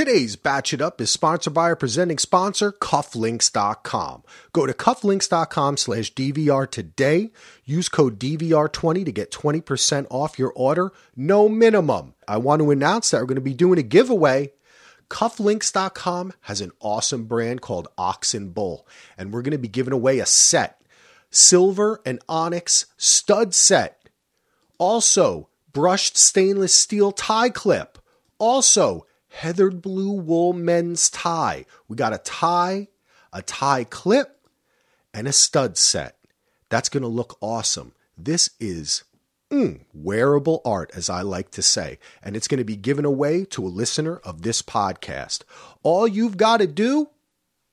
Today's Batch It Up is sponsored by our presenting sponsor, Cufflinks.com. Go to cufflinks.com slash DVR today. Use code DVR20 to get 20% off your order. No minimum. I want to announce that we're going to be doing a giveaway. Cufflinks.com has an awesome brand called Ox and Bull, and we're going to be giving away a set. Silver and onyx stud set. Also, brushed stainless steel tie clip. Also, heathered blue wool men's tie. We got a tie, a tie clip, and a stud set. That's going to look awesome. This is mm, wearable art, as I like to say, and it's going to be given away to a listener of this podcast. All you've got to do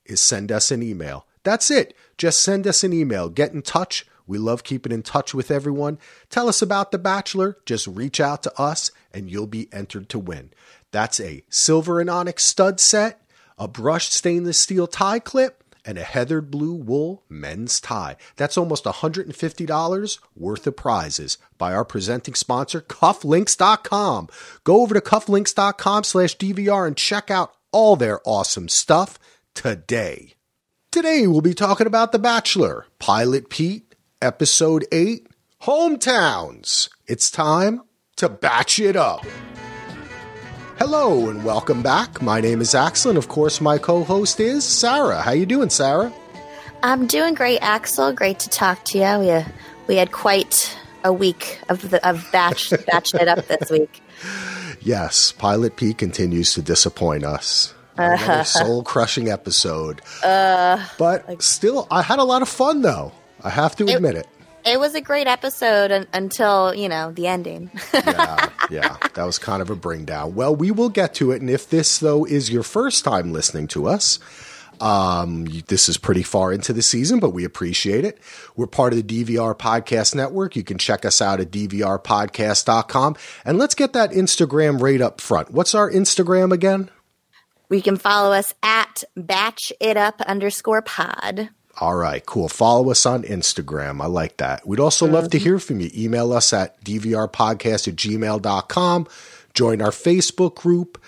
is send us an email. That's it. Just send us an email. Get in touch. We love keeping in touch with everyone. Tell us about The Bachelor. Just reach out to us and you'll be entered to win. That's a silver and onyx stud set, a brushed stainless steel tie clip, and a heathered blue wool men's tie. That's almost $150 worth of prizes by our presenting sponsor, cufflinks.com. Go over to cufflinks.com slash DVR and check out all their awesome stuff today. Today we'll be talking about The Bachelor, Pilot Pete, Episode 8, Hometowns. It's time to batch it up. Hello and welcome back. My name is Axel, and of course, my co-host is Sarah. How you doing, Sarah? I'm doing great, Axel. Great to talk to you. We we had quite a week of the, of batch batched it up this week. Yes, Pilot Pete continues to disappoint us. Another soul crushing episode. Uh, but like- still, I had a lot of fun though. I have to It- admit it. It was a great episode un- until you know the ending. yeah, yeah, that was kind of a bring down. Well, we will get to it, and if this though is your first time listening to us, um, this is pretty far into the season, but we appreciate it. We're part of the DVR Podcast Network. You can check us out at dvrpodcast.com, and let's get that Instagram right up front. What's our Instagram again? We can follow us at batch it up underscore pod. All right, cool. Follow us on Instagram. I like that. We'd also love to mm-hmm. hear from you. Email us at dvrpodcast at gmail.com. Join our Facebook group.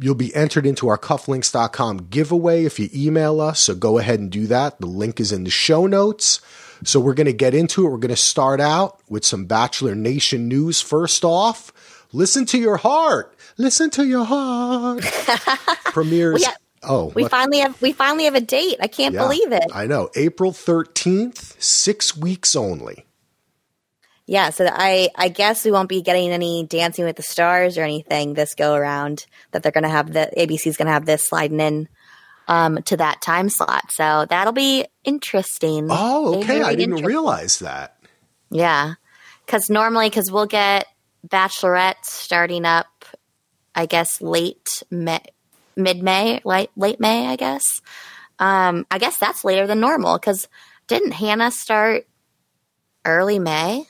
You'll be entered into our cufflinks.com giveaway if you email us. So go ahead and do that. The link is in the show notes. So we're going to get into it. We're going to start out with some Bachelor Nation news. First off, listen to your heart. Listen to your heart. Premieres. We ha- oh, We what- finally have we finally have a date. I can't yeah, believe it. I know. April 13th, six weeks only. Yeah, so I I guess we won't be getting any Dancing with the Stars or anything this go around. That they're going to have the ABC's going to have this sliding in um, to that time slot. So that'll be interesting. Oh, okay. I didn't realize that. Yeah, because normally, because we'll get Bachelorette starting up, I guess late May, mid May, late late May, I guess. Um, I guess that's later than normal. Because didn't Hannah start early May?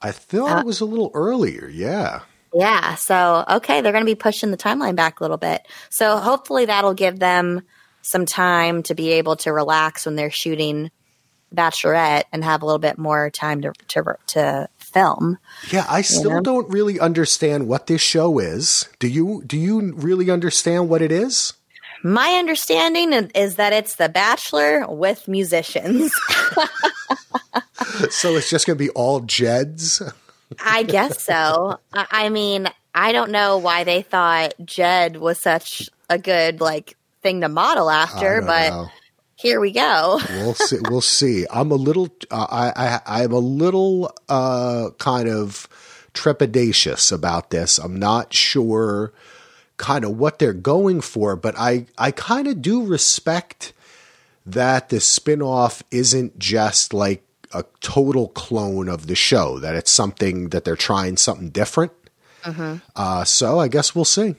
I thought Uh, it was a little earlier. Yeah. Yeah. So, okay, they're going to be pushing the timeline back a little bit. So, hopefully, that'll give them some time to be able to relax when they're shooting Bachelorette and have a little bit more time to to, to film. Yeah, I still Yeah. don't really understand what this show is. Do you do you really understand what it is? My understanding is- that it's The Bachelor with musicians. so it's just going to be all Jeds. I guess so. I, I mean, I don't know why they thought Jed was such a good like thing to model after, but know. Here we go. we'll see. We'll see. I'm a little. Uh, I, I I'm a little uh, kind of trepidatious about this. I'm not sure kind of what they're going for, but I I kind of do respect that the spinoff isn't just like a total clone of the show. That it's something that they're trying something different. Uh huh. so I guess we'll see.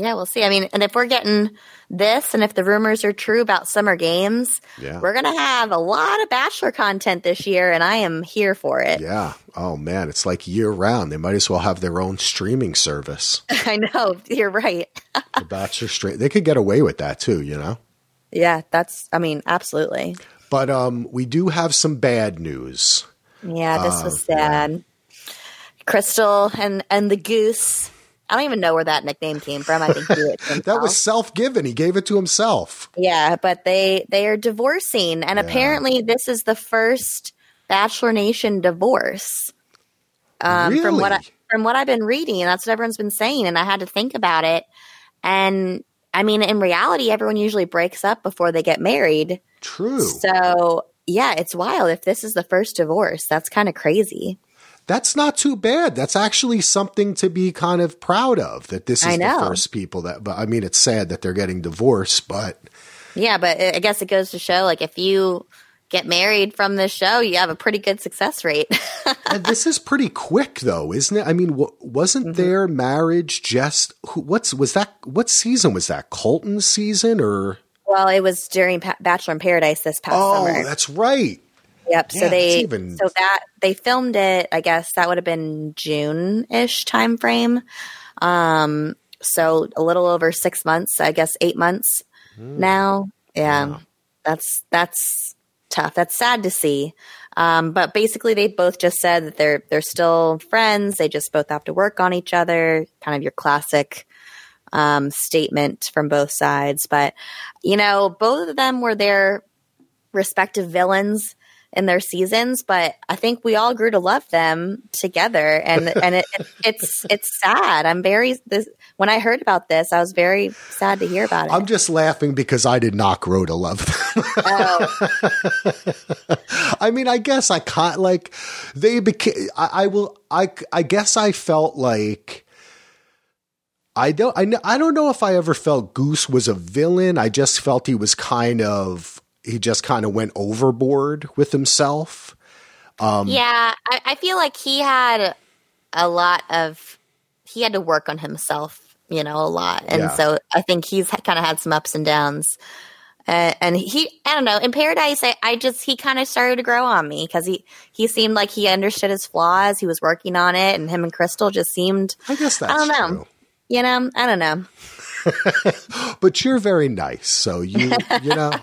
Yeah, we'll see. I mean, and if we're getting this, and if the rumors are true about summer games, Yeah. we're gonna have a lot of Bachelor content this year, and I am here for it. Yeah. Oh man, it's like year round. They might as well have their own streaming service. I know you're right. The Bachelor stream. They could get away with that too, you know. yeah, that's. I mean, absolutely. But um, we do have some bad news. Yeah, this Uh, was sad. Krystal and and the goose I don't even know where that nickname came from. I think that was self-given. He gave it to himself. Yeah, but they they are divorcing, and apparently this is the first Bachelor Nation divorce. Um, From what I, from what I've been reading, that's what everyone's been saying, and I had to think about it. And I mean, in reality, everyone usually breaks up before they get married. True. So yeah, it's wild. If this is the first divorce, that's kind of crazy. That's not too bad. That's actually something to be kind of proud of. That this is the first people that. But I mean, it's sad that they're getting divorced. But Yeah, but I guess it goes to show, like, if you get married from this show, you have a pretty good success rate. and this is pretty quick, though, isn't it? I mean, w- wasn't Mm-hmm. their marriage just who, what's was that? What season was that? Colton season or? Well, it was during pa- Bachelor in Paradise this past Oh, summer. that's right. Yep. yeah, so they even- so that they filmed it. I guess that would have been June ish time frame. Um, so a little over six months. I guess eight months Hmm. now. Yeah, that's that's tough. That's sad to see. Um, but basically, they both just said that they're they're still friends. They just both have to work on each other. Kind of your classic um, statement from both sides. But you know, both of them were their respective villains in their seasons, but I think we all grew to love them together, and and it, it's it's sad. I'm very this when I heard about this, I was very sad to hear about it. I'm just laughing because I did not grow to love them. oh, I mean, I guess I can't like they became. I, I will. I I guess I felt like. I don't. I, I don't know if I ever felt Goose was a villain. I just felt he was kind of. He just kind of went overboard with himself. yeah, I, I feel like he had a lot of he had to work on himself, you know, a lot, and Yeah. so I think he's kind of had some ups and downs. Uh, and he, I don't know, in Paradise, I, I just he kind of started to grow on me because he he seemed like he understood his flaws. He was working on it, and him and Krystal just seemed, I guess that's I don't know. true. you know, I don't know. But you're very nice, so you you know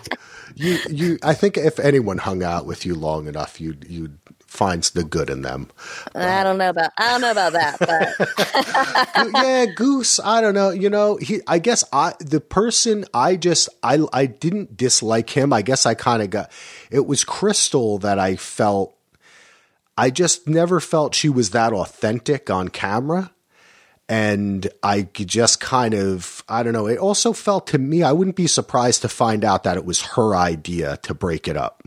you you. I think if anyone hung out with you long enough, you'd you'd find the good in them. I don't know about I don't know about that, but yeah, Goose. I don't know. You know, he. I guess I the person I just I I didn't dislike him. I guess I kind of got. It was Krystal that I felt. I just never felt she was that authentic on camera. And I could just kind of, I don't know. It also felt to me, I wouldn't be surprised to find out that it was her idea to break it up.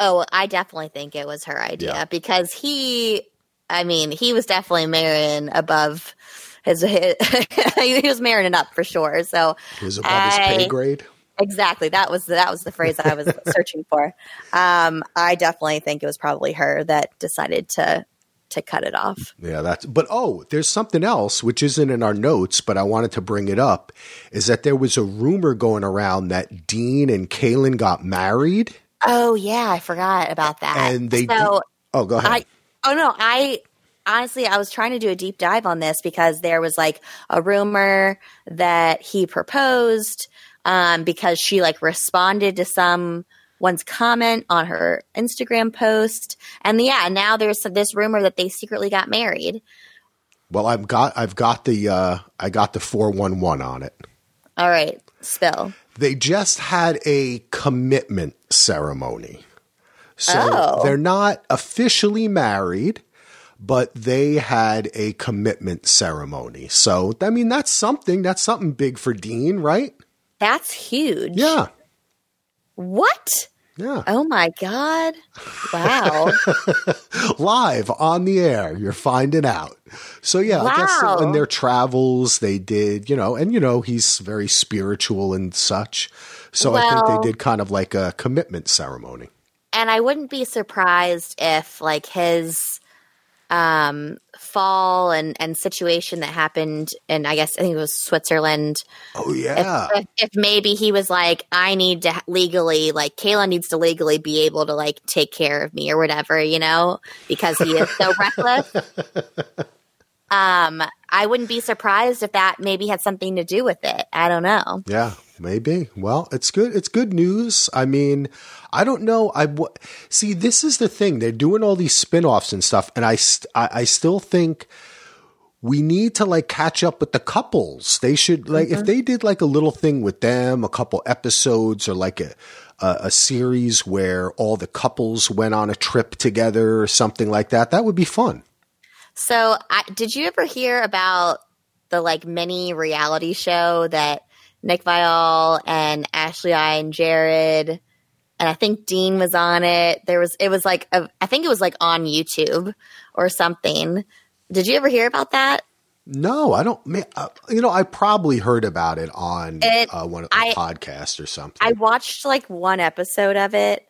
oh, I definitely think it was her idea Yeah. because he, I mean, he was definitely marrying above his, his he was marrying up for sure. So It was above his pay grade. Exactly. That was that was the phrase I was searching for. Um, I definitely think it was probably her that decided to to cut it off. Yeah, that's but oh, there's something else which isn't in our notes, but I wanted to bring it up is that there was a rumor going around that Dean and Caelynn got married Oh yeah, I forgot about that. and they so did- Oh, go ahead. I oh no, I honestly I was trying to do a deep dive on this because there was like a rumor that he proposed um, because she like responded to some one's comment on her Instagram post, and yeah, now there's this rumor that they secretly got married. well, I've got I've got the uh I got the 411 on it. All right, spill. They just had a commitment ceremony. So Oh. they're not officially married, but they had a commitment ceremony. So I mean that's something. That's something big for Dean, right? That's huge. Yeah. What? Yeah. Oh my god! Wow. live on the air. You're finding out. So yeah, I guess Wow. in their travels they did, you know, and you know he's very spiritual and such. So I think they did kind of like a commitment ceremony. and I wouldn't be surprised if like his um fall and and situation that happened and I guess I think it was Switzerland. Oh if, yeah, if, if maybe he was like I need to legally like Caelynn needs to legally be able to like take care of me or whatever you know because he is so reckless um I wouldn't be surprised if that maybe had something to do with it I don't know yeah, maybe. Well, it's good. It's good news. I mean, I don't know. I w- see. This is the thing. They're doing all these spin-offs and stuff, and I, st- I, I still think we need to like catch up with the couples. They should like if they did like a little thing with them, a couple episodes or like a a, a series where all the couples went on a trip together or something like that. That would be fun. So, I, did you ever hear about the like mini reality show that Nick Viall and Ashley I and Jared and I think Dean was on it. There was it was like a, I think it was like on YouTube or something. Did you ever hear about that? No, I don't. uh, You know, I probably heard about it on It- uh, one of the podcasts or something. I watched like one episode of it,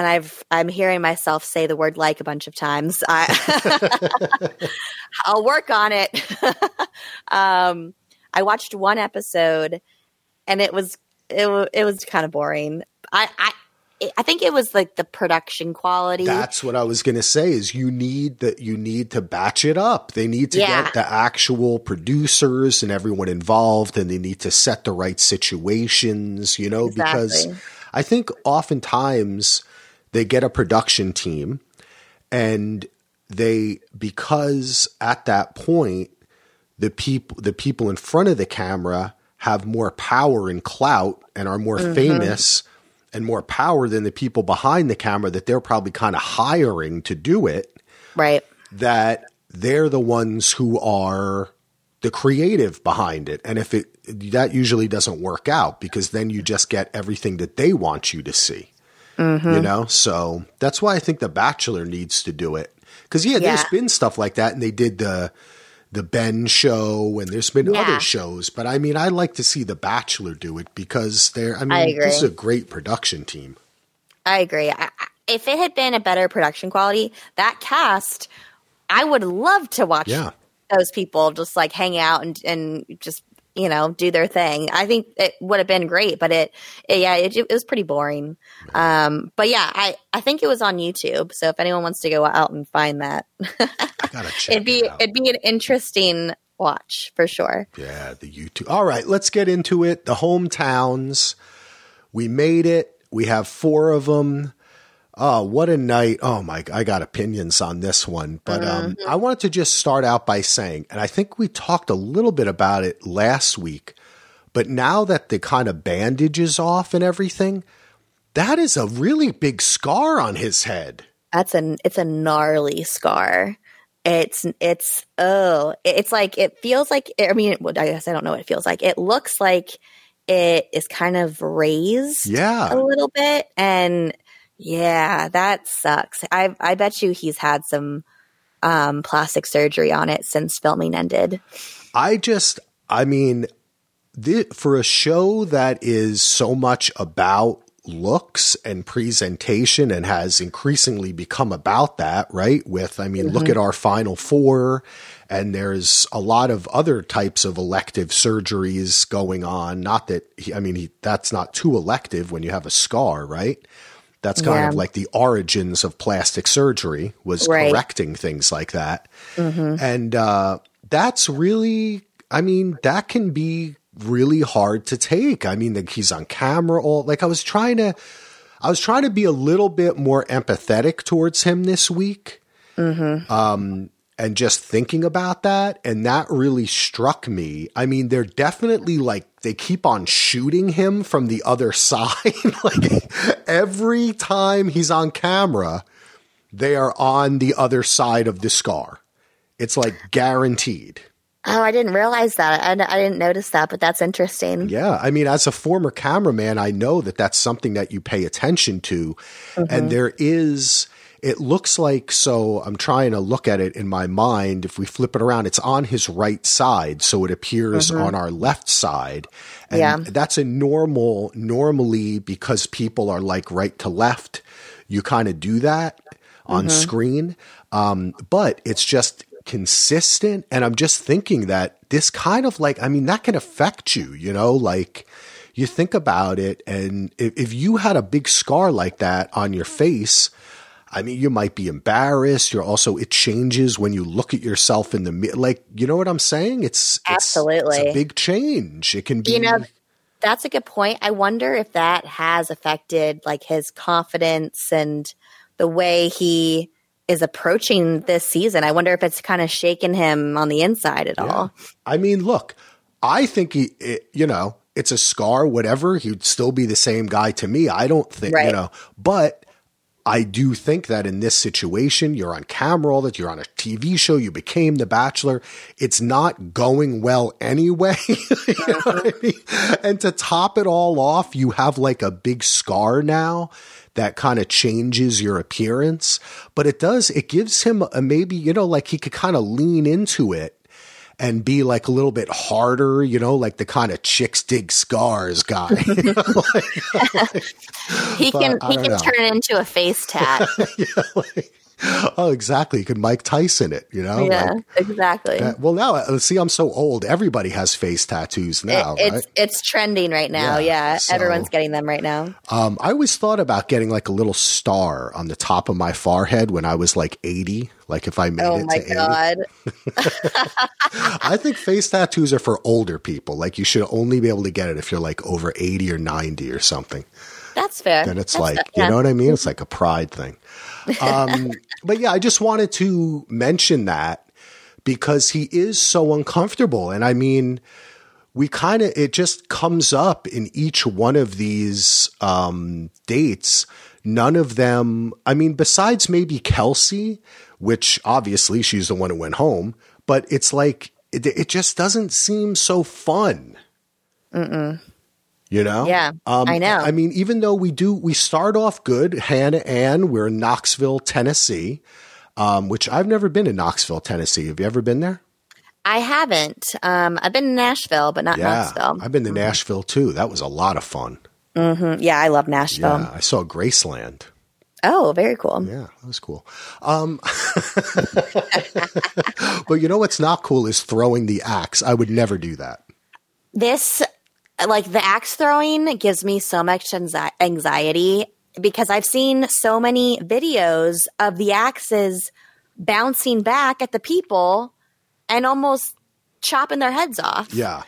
and I've I'm hearing myself say the word like a bunch of times. I, I'll work on it. um, I watched one episode, and it was it it was kind of boring. I I I think it was like the production quality. That's what I was going to say. Is you need that you need to batch it up. They need to Yeah. get the actual producers and everyone involved, and they need to set the right situations. You know, because I think oftentimes they get a production team, and they because at that point the people the people in front of the camera have more power and clout and are more mm-hmm. famous and more power than the people behind the camera that they're probably kind of hiring to do it right. that they're the ones who are the creative behind it. And if it that usually doesn't work out because then you just get everything that they want you to see you mm-hmm. know so that's why i think the bachelor needs to do it because yeah, there's Yeah. been stuff like that and they did the the ben show and there's been Yeah. other shows but i mean i like to see the bachelor do it because they're i mean I this is a great production team I agree. I- if it had been a better production quality, that cast, I would love to watch Yeah. those people just like hang out and and just you know do their thing. I think it would have been great, but it, it yeah, it, it was pretty boring. Um, but yeah, I I think it was on YouTube. So if anyone wants to go out and find that, i gotta check it'd be it it'd be an interesting watch for sure. Yeah, the YouTube. All right, let's get into it. The hometowns. We made it. We have four of them. Oh, what a night. Oh my, I got opinions on this one. But um, I wanted to just start out by saying, and I think we talked a little bit about it last week, but now that the kind of bandage is off and everything, that is a really big scar on his head. That's an it's a gnarly scar. It's it's oh it's like it feels like I mean I guess I don't know what it feels like. It looks like it is kind of raised Yeah. a little bit, and yeah, that sucks. I I bet you he's had some um, plastic surgery on it since filming ended. I just, I mean, for a show that is so much about looks and presentation and has increasingly become about that, right? With, I mean, look at our final four, and there's a lot of other types of elective surgeries going on. Not that, he, I mean, he, that's not too elective when you have a scar, right? That's kind Yeah. of like the origins of plastic surgery was Right. correcting things like that. And uh, that's really, I mean, that can be really hard to take. I mean, like he's on camera all like I was trying to, I was trying to be a little bit more empathetic towards him this week. Um, and just thinking about that, and that really struck me. I mean, they're definitely like they keep on shooting him from the other side. like every time he's on camera, they are on the other side of the scar. It's like guaranteed. Oh, I didn't realize that. I, I didn't notice that, but that's interesting. Yeah. I mean, as a former cameraman, I know that that's something that you pay attention to. And mm-hmm. there is, it looks like, so I'm trying to look at it in my mind. If we flip it around, it's on his right side. So it appears on our left side. And Yeah. that's a normal, normally because people are like right to left, you kind of do that on screen. Um, but it's just consistent. And I'm just thinking that this kind of like, I mean, that can affect you, you know, like you think about it. And if, if you had a big scar like that on your face, I mean, you might be embarrassed. You're also, it changes when you look at yourself in the, mi- like, you know what I'm saying? It's, it's, Absolutely. it's a big change. It can be, You know, that's a good point. I wonder if that has affected like his confidence and the way he is approaching this season. I wonder if it's kind of shaken him on the inside at all. I mean, look, I think he, it, you know, it's a scar, whatever. He'd still be the same guy to me. I don't think, you know, but I do think that in this situation, you're on camera all that you're on a TV show, you became the bachelor. It's not going well anyway. you know I uh-huh. mean? And to top it all off, you have like a big scar now that kind of changes your appearance, but it does, it gives him a maybe, you know, like he could kind of lean into it and be like a little bit harder, you know, like the kind of chicks dig scars guy. Know, like- He can he can know. turn into a face tat. yeah, like- oh, exactly. You could Mike Tyson it, you know? yeah, Like, exactly. uh, well, now, uh, see, I'm so old. Everybody has face tattoos now, It- it's right? it's trending right now. Yeah, Yeah, so- everyone's getting them right now. Um, I always thought about getting like a little star on the top of my forehead when I was like 80. Like if I made Oh it my to 80. god! I think face tattoos are for older people. Like you should only be able to get it if you're like over 80 or 90 or something. That's fair. Then it's That's like, fair. you know what I mean? It's like a pride thing. Um, but yeah, I just wanted to mention that because he is so uncomfortable. And I mean, we kind of, it just comes up in each one of these um, dates. None of them, I mean, besides maybe Kelsey, which obviously she's the one who went home, but it's like, it, it just doesn't seem so fun. You know? Yeah, I know. I mean, even though we do, we start off good. Hannah Ann, we're in Knoxville, Tennessee, um, which I've never been in Knoxville, Tennessee. Have you ever been there? I haven't. Um, I've been in Nashville, but not Knoxville. I've been to Nashville too. That was a lot of fun. Mhm. Yeah, I love Nashville. Yeah, I saw Graceland. Oh, very cool. Yeah, that was cool. Um, but you know what's not cool is throwing the axe. I would never do that. This, like the axe throwing, gives me so much anxiety because I've seen so many videos of the axes bouncing back at the people and almost chopping their heads off. Yeah.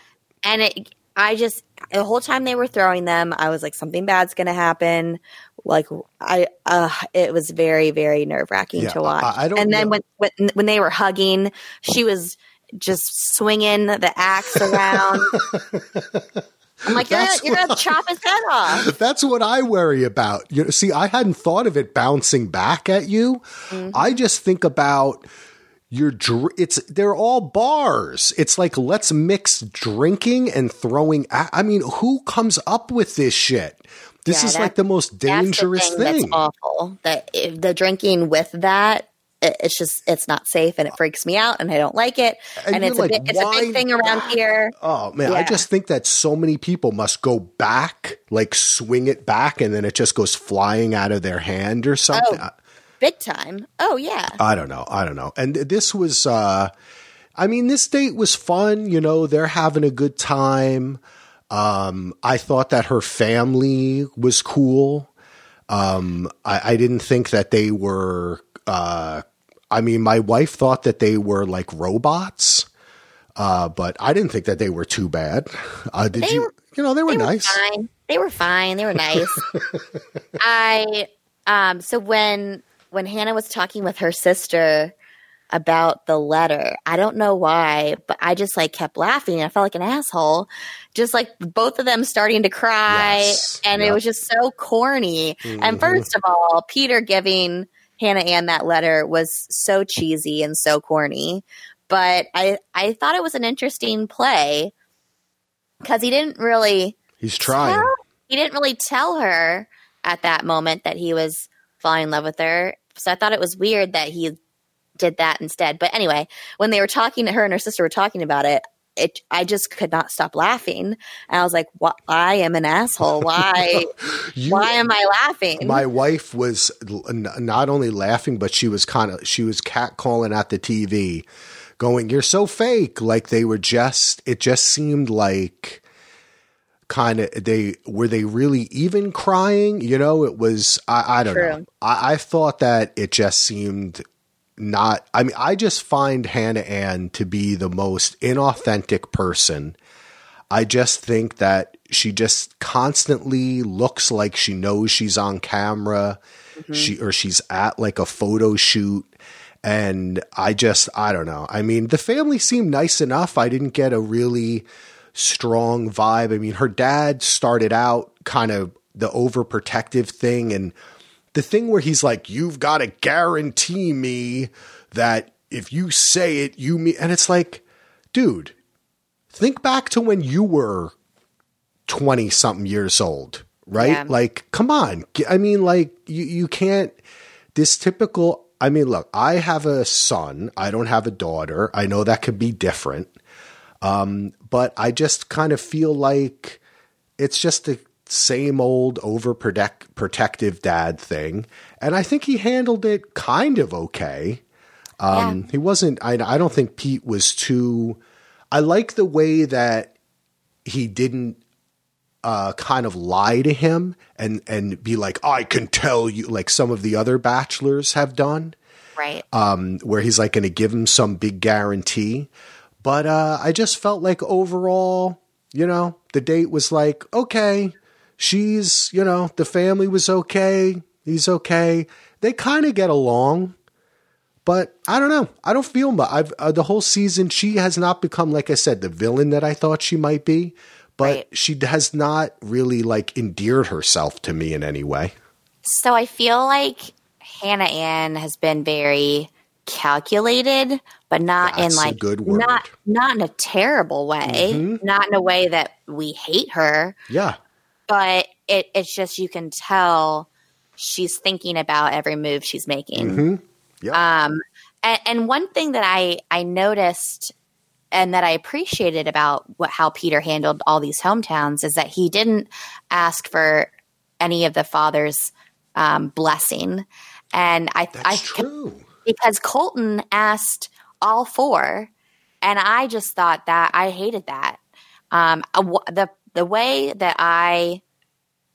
and it i just the whole time they were throwing them i was like something bad's gonna happen like i uh it was very very nerve-wracking Yeah, to watch I- I don't and then know. when, when when they were hugging she was just swinging the axe around i'm like you're, gonna, you're gonna chop his head off That's what I worry about. You know, see, I hadn't thought of it bouncing back at you. Mm-hmm. I just think about your dr- it's they're all bars. It's like let's mix drinking and throwing. I mean, who comes up with this shit? This Yeah, is that- like the most dangerous the thing, thing. that's awful that the drinking with that it, it's just it's not safe and it freaks me out and i don't like it And and, it's a big, it's a big thing around not? here Oh man, I just think that so many people must go back, like swing it back, and then it just goes flying out of their hand or something. Oh. big time oh yeah I don't know. I don't know. And this was, uh, I mean, this date was fun. You know, they're having a good time. Um, I thought that her family was cool. Um, I, I didn't think that they were, uh, I mean, my wife thought that they were like robots. Uh, but I didn't think that they were too bad. Uh, did They you? you know, they were they nice. were fine. They were fine. They were nice. I um so when when Hannah was talking with her sister about the letter, I don't know why, but I just like kept laughing. I felt like an asshole. Just like both of them starting to cry Yes. and Yep. it was just so corny. And Mhm. first of all, Peter giving Hannah Ann that letter was so cheesy and so corny. But I I thought it was an interesting play because he didn't really He's trying. tell- he didn't really tell her at that moment that he was falling in love with her. So I thought it was weird that he did that instead. But anyway, when they were talking to her and her sister were talking about it, it I just could not stop laughing. And I was like, "What? I am an asshole. Why? You- why am I laughing?" my wife was n- not only laughing, but she was kind of she was catcalling at the TV, going, "You're so fake!" Like they were just. It just seemed like kind of they were they really even crying. You know, it was. I, I don't know. I, I thought that it just seemed not. I mean, I just find Hannah Ann to be the most inauthentic person. I just think that she just constantly looks like she knows she's on camera, mm-hmm. she or she's at like a photo shoot. And I just, I don't know. I mean, the family seemed nice enough. I didn't get a really strong vibe. I mean, her dad started out kind of the overprotective thing and the thing where he's like, you've got to guarantee me that if you say it, you mean, and it's like, dude, think back to when you were 20 something years old, right? Yeah. Like, come on. I mean, like, you, you can't, this typical, I mean, look, I have a son, I don't have a daughter. I know that could be different. Um, but I just kind of feel like it's just the same old overprotect protective dad thing. And I think he handled it kind of okay. Um, He wasn't, I, I don't think Pete was too, I like the way that he didn't uh, kind of lie to him and, and be like, I can tell you, like some of the other bachelors have done Right. um, where he's like going to give him some big guarantee. But uh, I just felt like overall, you know, the date was like, okay, she's, you know, the family was okay. He's okay. They kind of get along. But I don't know. I don't feel much. I've uh, the whole season. She has not become, like I said, the villain that I thought she might be. But Right. she has not really like endeared herself to me in any way. So I feel like Hannah Ann has been very calculated, but not That's in like good word. Mm-hmm. not not in a terrible way, not in a way that we hate her, Yeah. But it, it's just you can tell she's thinking about every move she's making. Mm-hmm. Yeah. Um, and, and one thing that I I noticed and that I appreciated about what how Peter handled all these hometowns is that he didn't ask for any of the father's um, blessing, and I That's I true. because Colton asked all four, and I just thought that I hated that. Um, w- the the way that I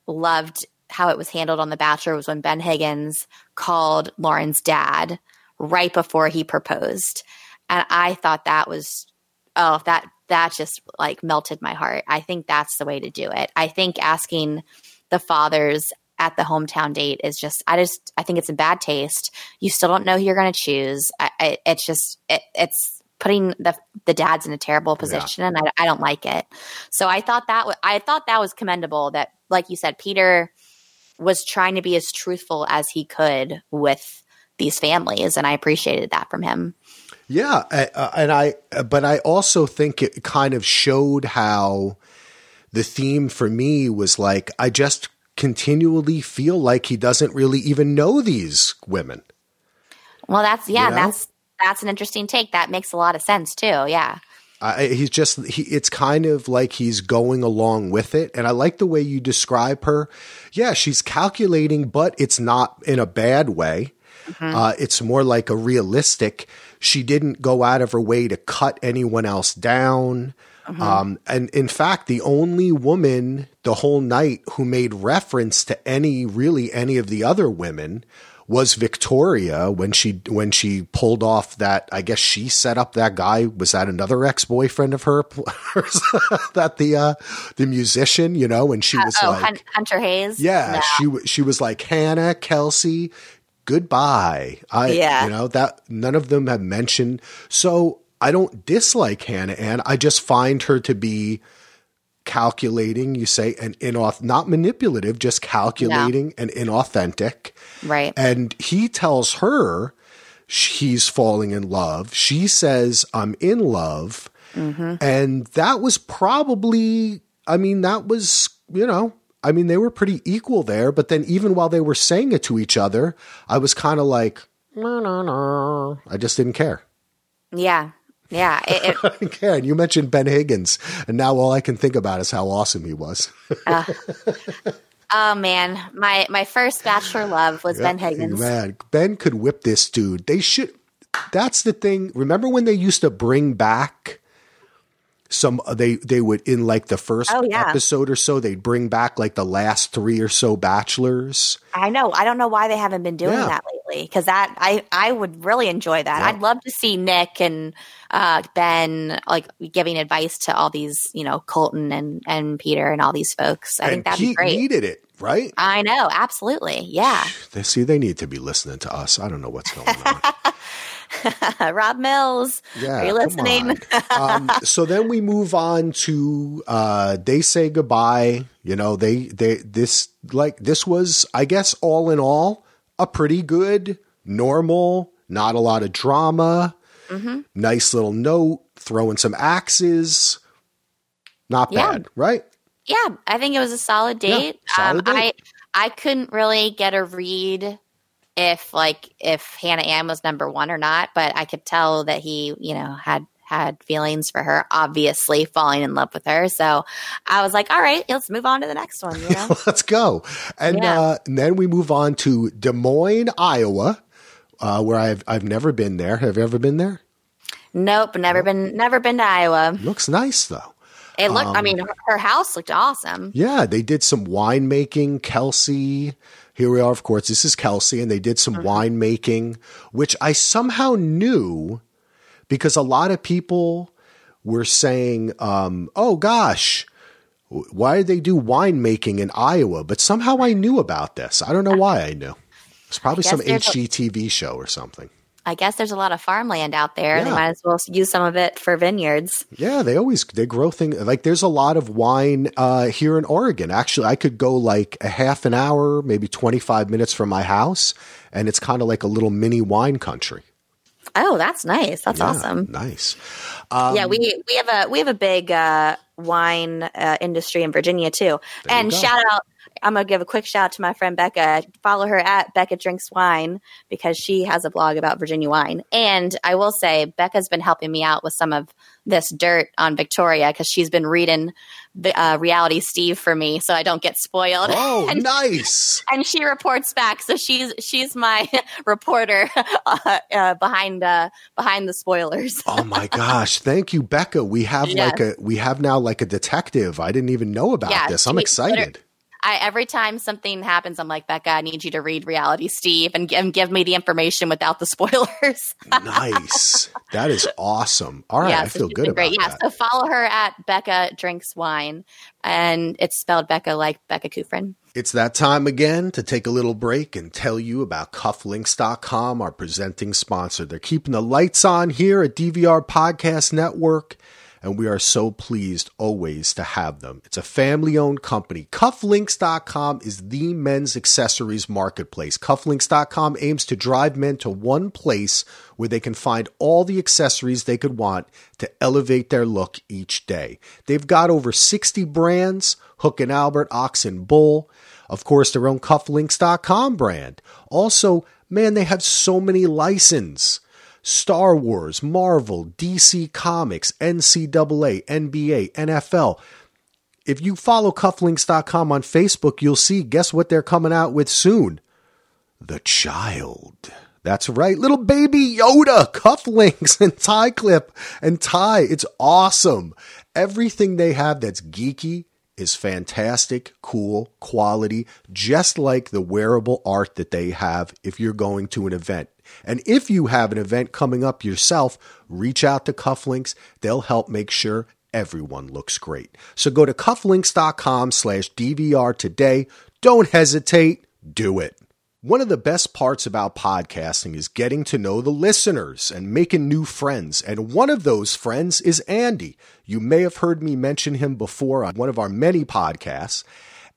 loved how it was handled on The Bachelor was when Ben Higgins called Lauren's dad right before he proposed, and I thought that was oh that that just like melted my heart. I think that's the way to do it. I think asking the fathers at the hometown date is just I just I think it's in bad taste. You still don't know who you're going to choose. I, I, it's just it, it's putting the the dads in a terrible position, and I, I don't like it. So I thought that wa- I thought that was commendable. That like you said, Peter was trying to be as truthful as he could with these families, and I appreciated that from him. Yeah, uh, and I, but I also think it kind of showed how the theme for me was like I just continually feel like he doesn't really even know these women. Well, that's yeah, You know? that's that's an interesting take. That makes a lot of sense too. Yeah. I, he's just he, it's kind of like he's going along with it and i like the way you describe her yeah she's calculating but it's not in a bad way uh, it's more like a realistic she didn't go out of her way to cut anyone else down um, and in fact the only woman the whole night who made reference to any really any of the other women was Victoria when she when she pulled off that I guess she set up that guy was that another ex boyfriend of her that the uh the musician you know and she was oh, like Hunter Hayes. yeah No. she she was like Hannah Kelsey goodbye I Yeah. you know that none of them have mentioned so I don't dislike Hannah Ann I just find her to be calculating you say and inauth not manipulative just calculating and inauthentic right. and he tells her he's falling in love. She says, I'm in love. Mm-hmm. And that was probably, I mean, that was, you know, I mean, they were pretty equal there. But then even while they were saying it to each other, I was kind of like, no, no, no. I just didn't care. Yeah. Yeah. It, it, I didn't care. And you mentioned Ben Higgins. And now all I can think about is how awesome he was. Uh, oh man, my my first bachelor love was Ben Higgins. Man, Ben could whip this dude. They should. That's the thing. Remember when they used to bring back some? They they would in like the first Oh, yeah. episode or so. They'd bring back like the last three or so bachelors. I know. I don't know why they haven't been doing Yeah. that lately Because that I I would really enjoy that. Yeah. I'd love to see Nick and uh, Ben like giving advice to all these, you know, Colton and and Peter and all these folks. I and think that'd be great. needed it, right? I know, absolutely. Yeah. They see they need to be listening to us. I don't know what's going on. Rob Mills. Yeah, Are you listening? um, so then we move on to uh, they say goodbye. You know, they they this like this was, I guess, all in all, a pretty good, normal, not a lot of drama, Mm-hmm. nice little note, throwing some axes. Not Yeah. bad, right? Yeah, I think it was a solid Yeah, solid um, date. I I couldn't really get a read if like if Hannah Ann was number one or not, but I could tell that he, you know, had had feelings for her, obviously falling in love with her. So I was like, all right, let's move on to the next one. You know? Let's go. And, Yeah. uh, and then we move on to Des Moines, Iowa, uh, where I've I've never been there. Have you ever been there? nope, never been never been to Iowa. Looks nice though. It looked. Um, I mean, her, her house looked awesome. Yeah, they did some winemaking. Kelsey, here we are, of course. This is Kelsey, and they did some winemaking, which I somehow knew because a lot of people were saying, um, oh gosh, why did they do winemaking in Iowa? But somehow I knew about this. I don't know why I knew. It's probably some HGTV show or something. I guess there's a lot of farmland out there. They might as well use some of it for vineyards. Yeah, they always they grow things like there's a lot of wine uh, here in Oregon. Actually, I could go like a half an hour, maybe 25 minutes from my house, and it's kind of like a little mini wine country. Oh, that's nice. That's Yeah, awesome. Nice. yeah, we we have a we have a big uh, wine uh, industry in Virginia too. And shout out, I'm gonna give a quick shout out to my friend Becca. Follow her at Becca Drinks Wine because she has a blog about Virginia wine. And I will say, Becca's been helping me out with some of this dirt on Victoria because she's been reading uh, Reality Steve for me, so I don't get spoiled. Oh, and, nice. and she reports back, so she's she's my reporter uh, uh, behind uh, behind the spoilers. Oh my gosh! Thank you, Becca. We have Yes. like a we have now like a detective. I didn't even know about Yeah, this. I'm excited. I every time something happens, I'm like, Becca, I need you to read Reality Steve and, and give me the information without the spoilers. nice. That is awesome. All right, yeah, I so feel good been about great. Yeah, that. so follow her at Becca Drinks Wine, and it's spelled Becca like Becca Kufrin. It's that time again to take a little break and tell you about cufflinks.com, our presenting sponsor. They're keeping the lights on here at DVR Podcast Network, and we are so pleased always to have them. It's a family owned company. Cufflinks.com is the men's accessories marketplace. Cufflinks.com aims to drive men to one place where they can find all the accessories they could want to elevate their look each day. They've got over 60 brands Hook and Albert, Ox and Bull, of course, their own cufflinks.com brand. Also, man, they have so many license. Star Wars, Marvel, DC Comics, NCAA, NBA, NFL. If you follow cufflinks.com on Facebook, you'll see, guess what they're coming out with soon? The Child. That's right, little baby Yoda, cufflinks and tie clip and tie. It's awesome. Everything they have that's geeky is fantastic, cool, quality, just like the wearable art that they have if you're going to an event. And if you have an event coming up yourself, reach out to Cufflinks. They'll help make sure everyone looks great. So go to cufflinks.com slash DVR today. Don't hesitate. Do it. One of the best parts about podcasting is getting to know the listeners and making new friends. And one of those friends is Andy. You may have heard me mention him before on one of our many podcasts.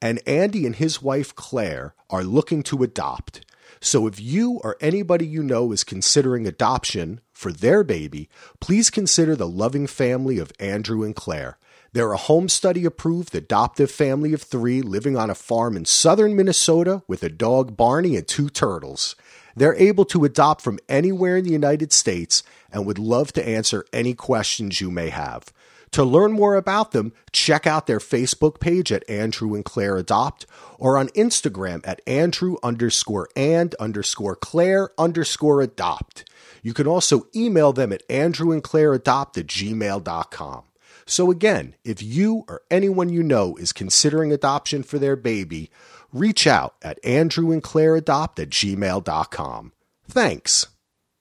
And Andy and his wife Claire are looking to adopt. So if you or anybody you know is considering adoption for their baby, please consider the loving family of Andrew and Claire. They're a home study approved adoptive family of three living on a farm in southern Minnesota with a dog Barney and two turtles. They're able to adopt from anywhere in the United States and would love to answer any questions you may have. To learn more about them, check out their Facebook page at Andrew and Claire Adopt or on Instagram at Andrew underscore and underscore Claire underscore adopt. You can also email them at Andrew and Claire Adopt at gmail.com. So again, if you or anyone you know is considering adoption for their baby, reach out at Andrew and Claire Adopt at gmail.com. thanks.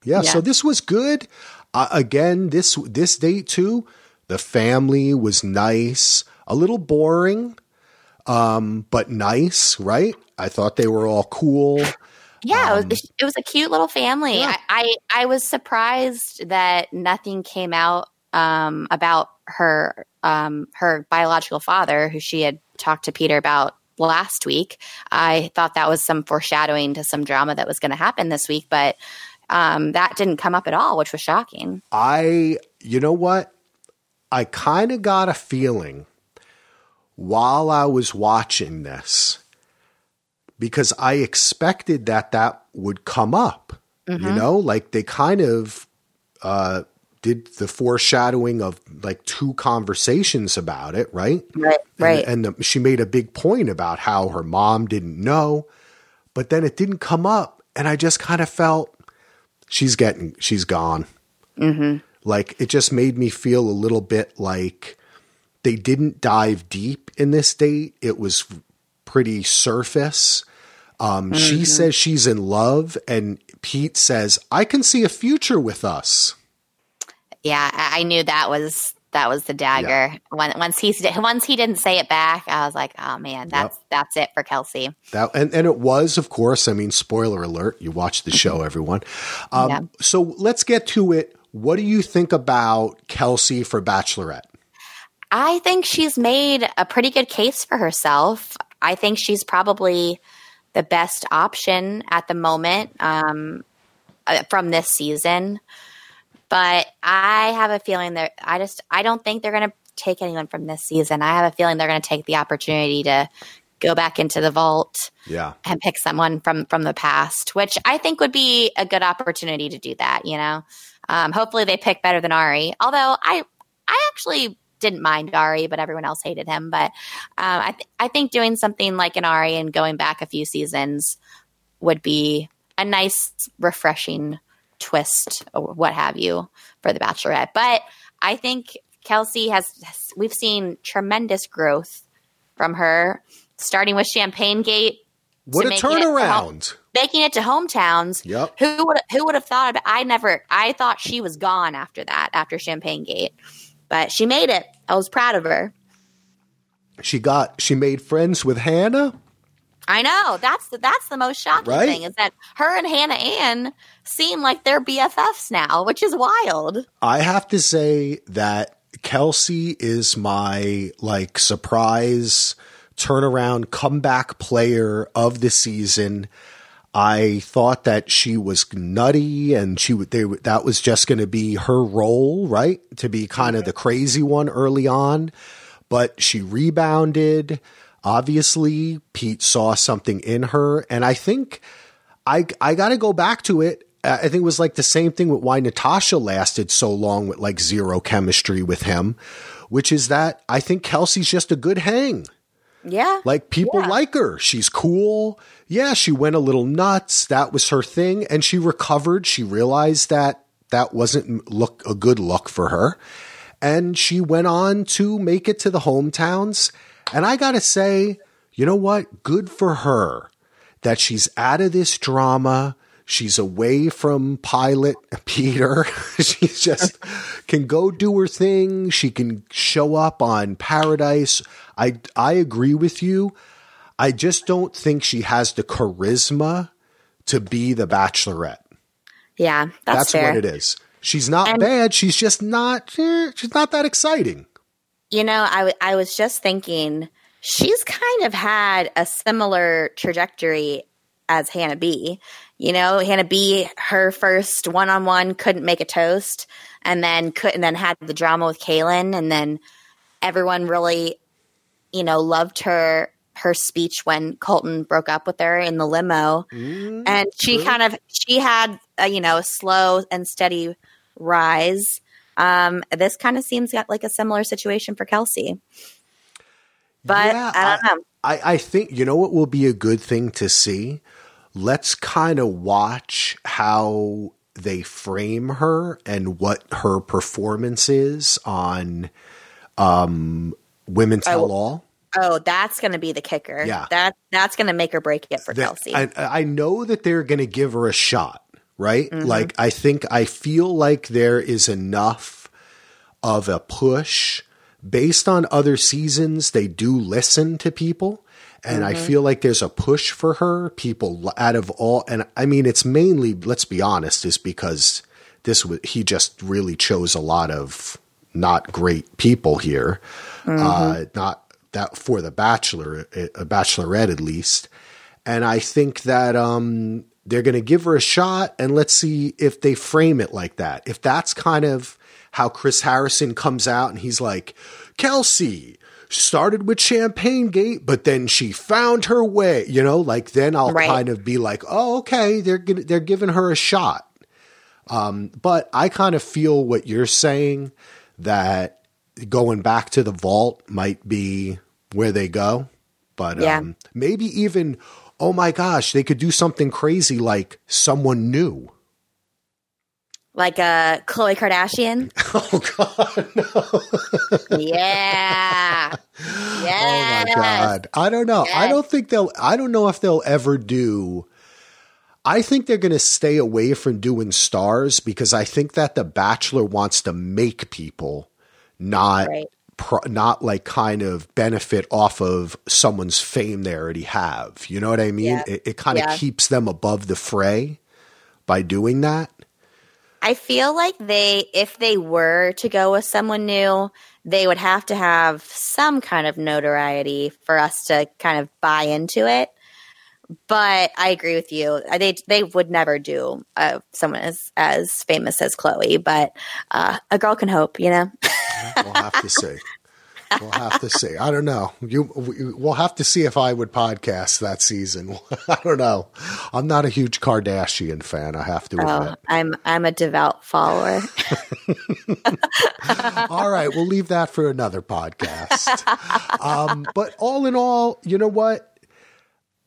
Yeah, Yeah. so this was good. Uh, again, this this date too, the family was nice, a little boring, um, but nice, right? I thought they were all cool. Yeah, it, Um, was, it was a cute little family. Yeah. I, I I was surprised that nothing came out um, about her um, her biological father, who she had talked to Peter about last week. I thought that was some foreshadowing to some drama that was going to happen this week, but um, that didn't come up at all, which was shocking. I, you know what? I kind of got a feeling while I was watching this because I expected that that would come up. You know, like they kind of uh, did the foreshadowing of like two conversations about it, right? Right, right. And, the, she made a big point about how her mom didn't know, but then it didn't come up. And I just kind of felt she's getting, she's gone. Like it just made me feel a little bit like they didn't dive deep in this date. It was pretty surface. Um, She says she's in love, and Pete says, I can see a future with us. Yeah, I, knew that was that was the dagger. When, once he once he didn't say it back, I was like, oh man, that's that's it for Kelsey. That and, and it was, of course, I mean, spoiler alert, you watched the show, everyone. Um, Yeah. So let's get to it. What do you think about Kelsey for Bachelorette? I think she's made a pretty good case for herself. I think she's probably the best option at the moment um, uh, from this season. But I have a feeling that I just I don't think they're going to take anyone from this season. I have a feeling they're going to take the opportunity to go back into the vault Yeah. and pick someone from from the past, which I think would be a good opportunity to do that. You know, um, hopefully they pick better than Ari. Although I I actually didn't mind Ari, but everyone else hated him. But um, I th- I think doing something like an Ari and going back a few seasons would be a nice, refreshing twist or what have you for the Bachelorette. But I think Kelsey has we've seen tremendous growth from her, starting with Champagne Gate What a it home- turnaround. making it to hometowns. Yep. Who would who would have thought it? I never I thought she was gone after that, after Champagne Gate. But she made it. I was proud of her. She got, she made friends with Hannah. I know. That's the that's the most shocking Right? thing is that her and Hannah Ann seem like they're BFFs now, which is wild. I have to say that Kelsey is my like surprise turnaround comeback player of the season. I thought that she was nutty and she would they that was just going to be her role, right? To be kind of the mm-hmm. crazy one early on, but she rebounded. Obviously, Pete saw something in her and I think I I got to go back to it. I think it was like the same thing with why Natasha lasted so long with like zero chemistry with him, which is that I think Kelsey's just a good hang. Yeah. Like people Yeah. like her. She's cool. Yeah, she went a little nuts. That was her thing and she recovered. She realized that that wasn't look a good look for her. And she went on to make it to the hometowns. And I got to say, you know what? Good for her that she's out of this drama. She's away from pilot Peter. she just can go do her thing. She can show up on Paradise. I I agree with you. I just don't think she has the charisma to be the bachelorette. yeah, that's, That's what it is. She's not And- bad. She's just not. eh, she's not that exciting. You know, I, w- I was just thinking she's kind of had a similar trajectory as Hannah B. You know, Hannah B, her first one on one couldn't make a toast, and then couldn't then had the drama with Caelynn, and then everyone really, you know, loved her her speech when Colton broke up with her in the limo, and she kind of she had a, you know a slow and steady rise. Um, this kind of seems like a similar situation for Kelsey. But Yeah, I don't know. I, I think you know what will be a good thing to see. Let's kind of watch how they frame her and what her performance is on um, Women Tell All. Oh, that's going to be the kicker. Yeah. that that's going to make or break it for That- Kelsey. I, I know that they're going to give her a shot, right? Like, I think I feel like there is enough of a push based on other seasons. They do listen to people. And I feel like there's a push for her. People out of all, and I mean, it's mainly, let's be honest, is because this was, he just really chose a lot of not great people here. Uh, not that for the bachelor, a bachelorette at least. And I think that, um, they're going to give her a shot and let's see if they frame it like that. If that's kind of how Chris Harrison comes out and he's like, Kelsey started with Champagne Gate, but then she found her way, you know, like then I'll Right. kind of be like, oh, okay, they're they're giving her a shot. Um, but I kind of feel what you're saying that going back to the vault might be where they go. But Yeah. um, maybe even, oh my gosh, they could do something crazy like someone new. Like a Khloe Kardashian. Oh God, no! Yeah. Oh Yeah. my God, I don't know. I don't think they'll. I don't know if they'll ever do. I think they're going to stay away from doing stars because I think that The Bachelor wants to make people, not Right. pro, not like kind of benefit off of someone's fame they already have. You know what I mean? Yeah. It, it kind of Yeah. keeps them above the fray by doing that. I feel like they, if they were to go with someone new, they would have to have some kind of notoriety for us to kind of buy into it. But I agree with you. Uh, They they would never do uh, someone as as famous as Khloe, but uh, a girl can hope, you know. We'll have to see. We'll have to see. I don't know. You, we- we'll have to see if I would podcast that season. I don't know. I'm not a huge Kardashian fan. I have to Oh, admit. I'm I'm a devout follower. All right, we'll leave that for another podcast. Um, but all in all, you know what?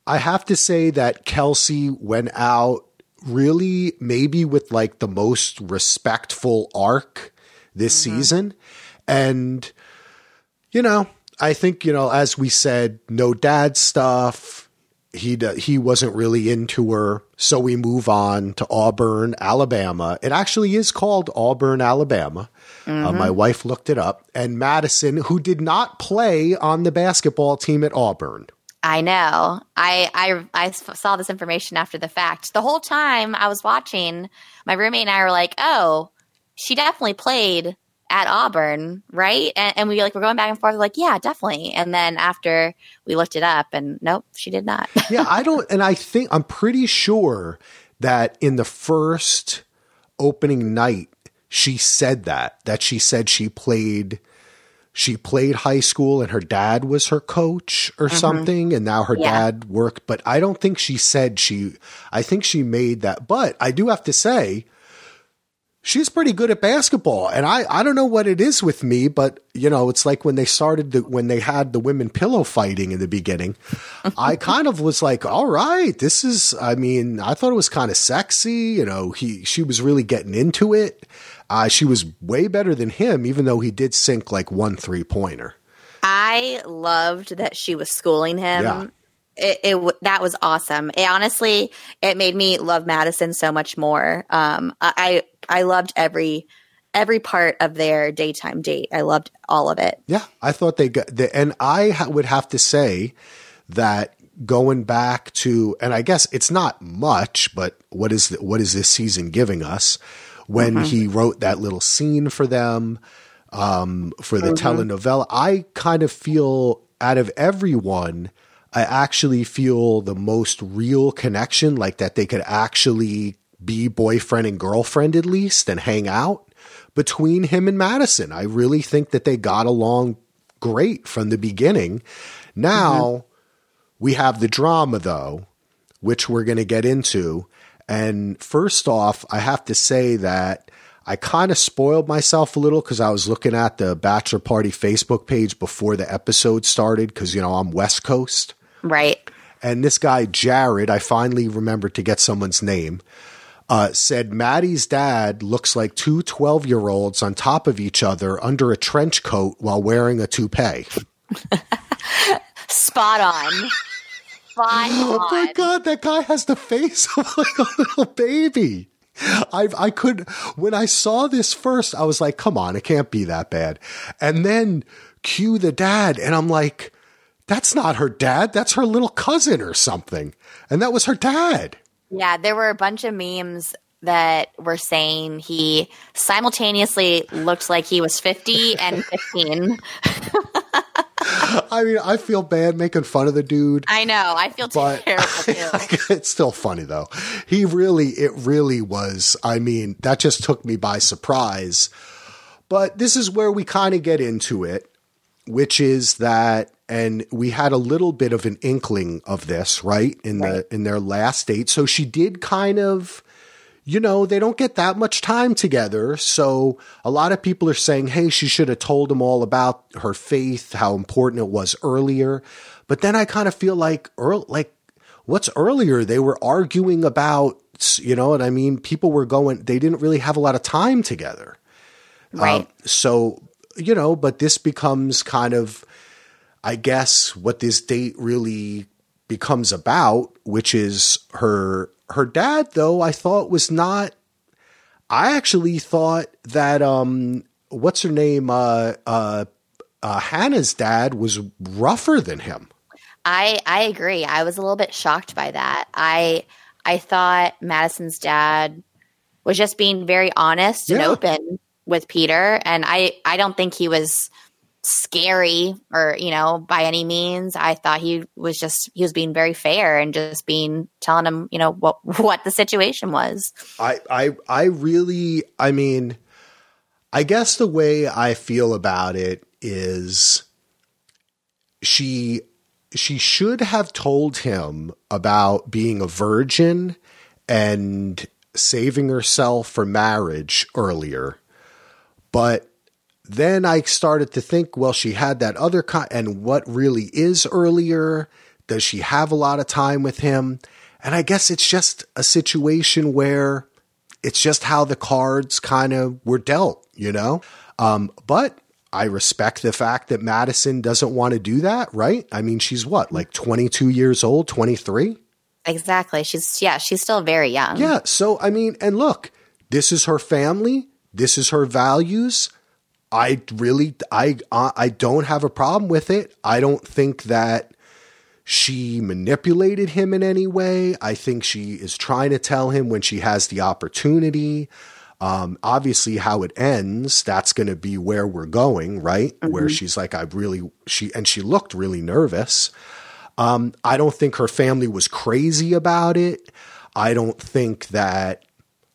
I have to say that Kelsey went out really maybe with like the most respectful arc this season. And, you know, I think, you know, as we said, no dad stuff. He, he wasn't really into her. So we move on to Auburn, Alabama. It actually is called Auburn, Alabama. Uh, my wife looked it up. And Madison, who did not play on the basketball team at Auburn. I know. I, I I saw this information after the fact. The whole time I was watching, my roommate and I were like, "Oh, she definitely played at Auburn, right?" And, and we like were going back and forth, like, "Yeah, definitely." And then after we looked it up, and nope, she did not. yeah, I don't, and I think I'm pretty sure that in the first opening night, she said that that she said she played, she played high school, and her dad was her coach or mm-hmm. something, and now her Yeah. dad worked. But I don't think she said she. I think she made that. But I do have to say. She's pretty good at basketball, and I, I don't know what it is with me, but you know, it's like when they started the, when they had the women pillow fighting in the beginning. I kind of was like, all right, this is. I mean, I thought it was kind of sexy. You know, he she was really getting into it. Uh, she was way better than him, even though he did sink like one three pointer. I loved that she was schooling him. Yeah. It, it that was awesome. It honestly, it made me love Madison so much more. Um, I I loved every every part of their daytime date. I loved all of it. Yeah, I thought they got the, and I ha- would have to say that going back to, and I guess it's not much, but what is the, what is this season giving us? When he wrote that little scene for them um, for the telenovela, I kind of feel out of everyone, I actually feel the most real connection, like that they could actually be boyfriend and girlfriend at least and hang out between him and Madison. I really think that they got along great from the beginning. Now mm-hmm. we have the drama though, which we're going to get into. And first off, I have to say that I kind of spoiled myself a little because I was looking at the Bachelor Party Facebook page before the episode started because, you know, I'm West Coast. Right. And this guy, Jared, I finally remembered to get someone's name, uh, said Maddie's dad looks like two 12 year olds on top of each other under a trench coat while wearing a toupee. Spot on. Spot Oh my. God, that guy has the face of like a little baby. I I could when I saw this first, I was like, come on, it can't be that bad. And then cue the dad, and I'm like, that's not her dad, that's her little cousin or something. And that was her dad. Yeah, there were a bunch of memes that were saying he simultaneously looked like he was 50 and 15. I mean, I feel bad making fun of the dude. I know. I feel terrible too. it's still funny though. He really, it really was. I mean, that just took me by surprise. But this is where we kind of get into it, which is that, and we had a little bit of an inkling of this, right? In Right. the, in their last date. So she did kind of, you know, they don't get that much time together. So a lot of people are saying, hey, she should have told him all about her faith, how important it was earlier. But then I kind of feel like, earl like, what's earlier? They were arguing about, you know what I mean? People were going, they didn't really have a lot of time together. right. Um, so, you know, but this becomes kind of, I guess, what this date really becomes about, which is her her dad. Though I thought was not. I actually thought that um, what's her name? Uh, uh, uh, Hannah's dad was rougher than him. I I agree. I was a little bit shocked by that. I I thought Madison's dad was just being very honest and open with Peter, and I I don't think he was scary or you know by any means. I thought he was just he was being very fair and just being telling him you know what what the situation was. I, I, I really, I mean, I guess the way I feel about it is she, she should have told him about being a virgin and saving herself for marriage earlier. But then I started to think, well, she had that other con- and what really is earlier? Does she have a lot of time with him? And I guess it's just a situation where it's just how the cards kind of were dealt, you know? Um, but I respect the fact that Madison doesn't want to do that, right? I mean, she's what, like 22 years old, 23? Exactly. She's yeah. She's still very young. Yeah. So, I mean, and look, this is her family. This is her values. I really, I, uh, I don't have a problem with it. I don't think that she manipulated him in any way. I think she is trying to tell him when she has the opportunity. Um, obviously, how it ends, that's going to be where we're going, right? Where she's like, I really, she, and she looked really nervous. Um, I don't think her family was crazy about it. I don't think that,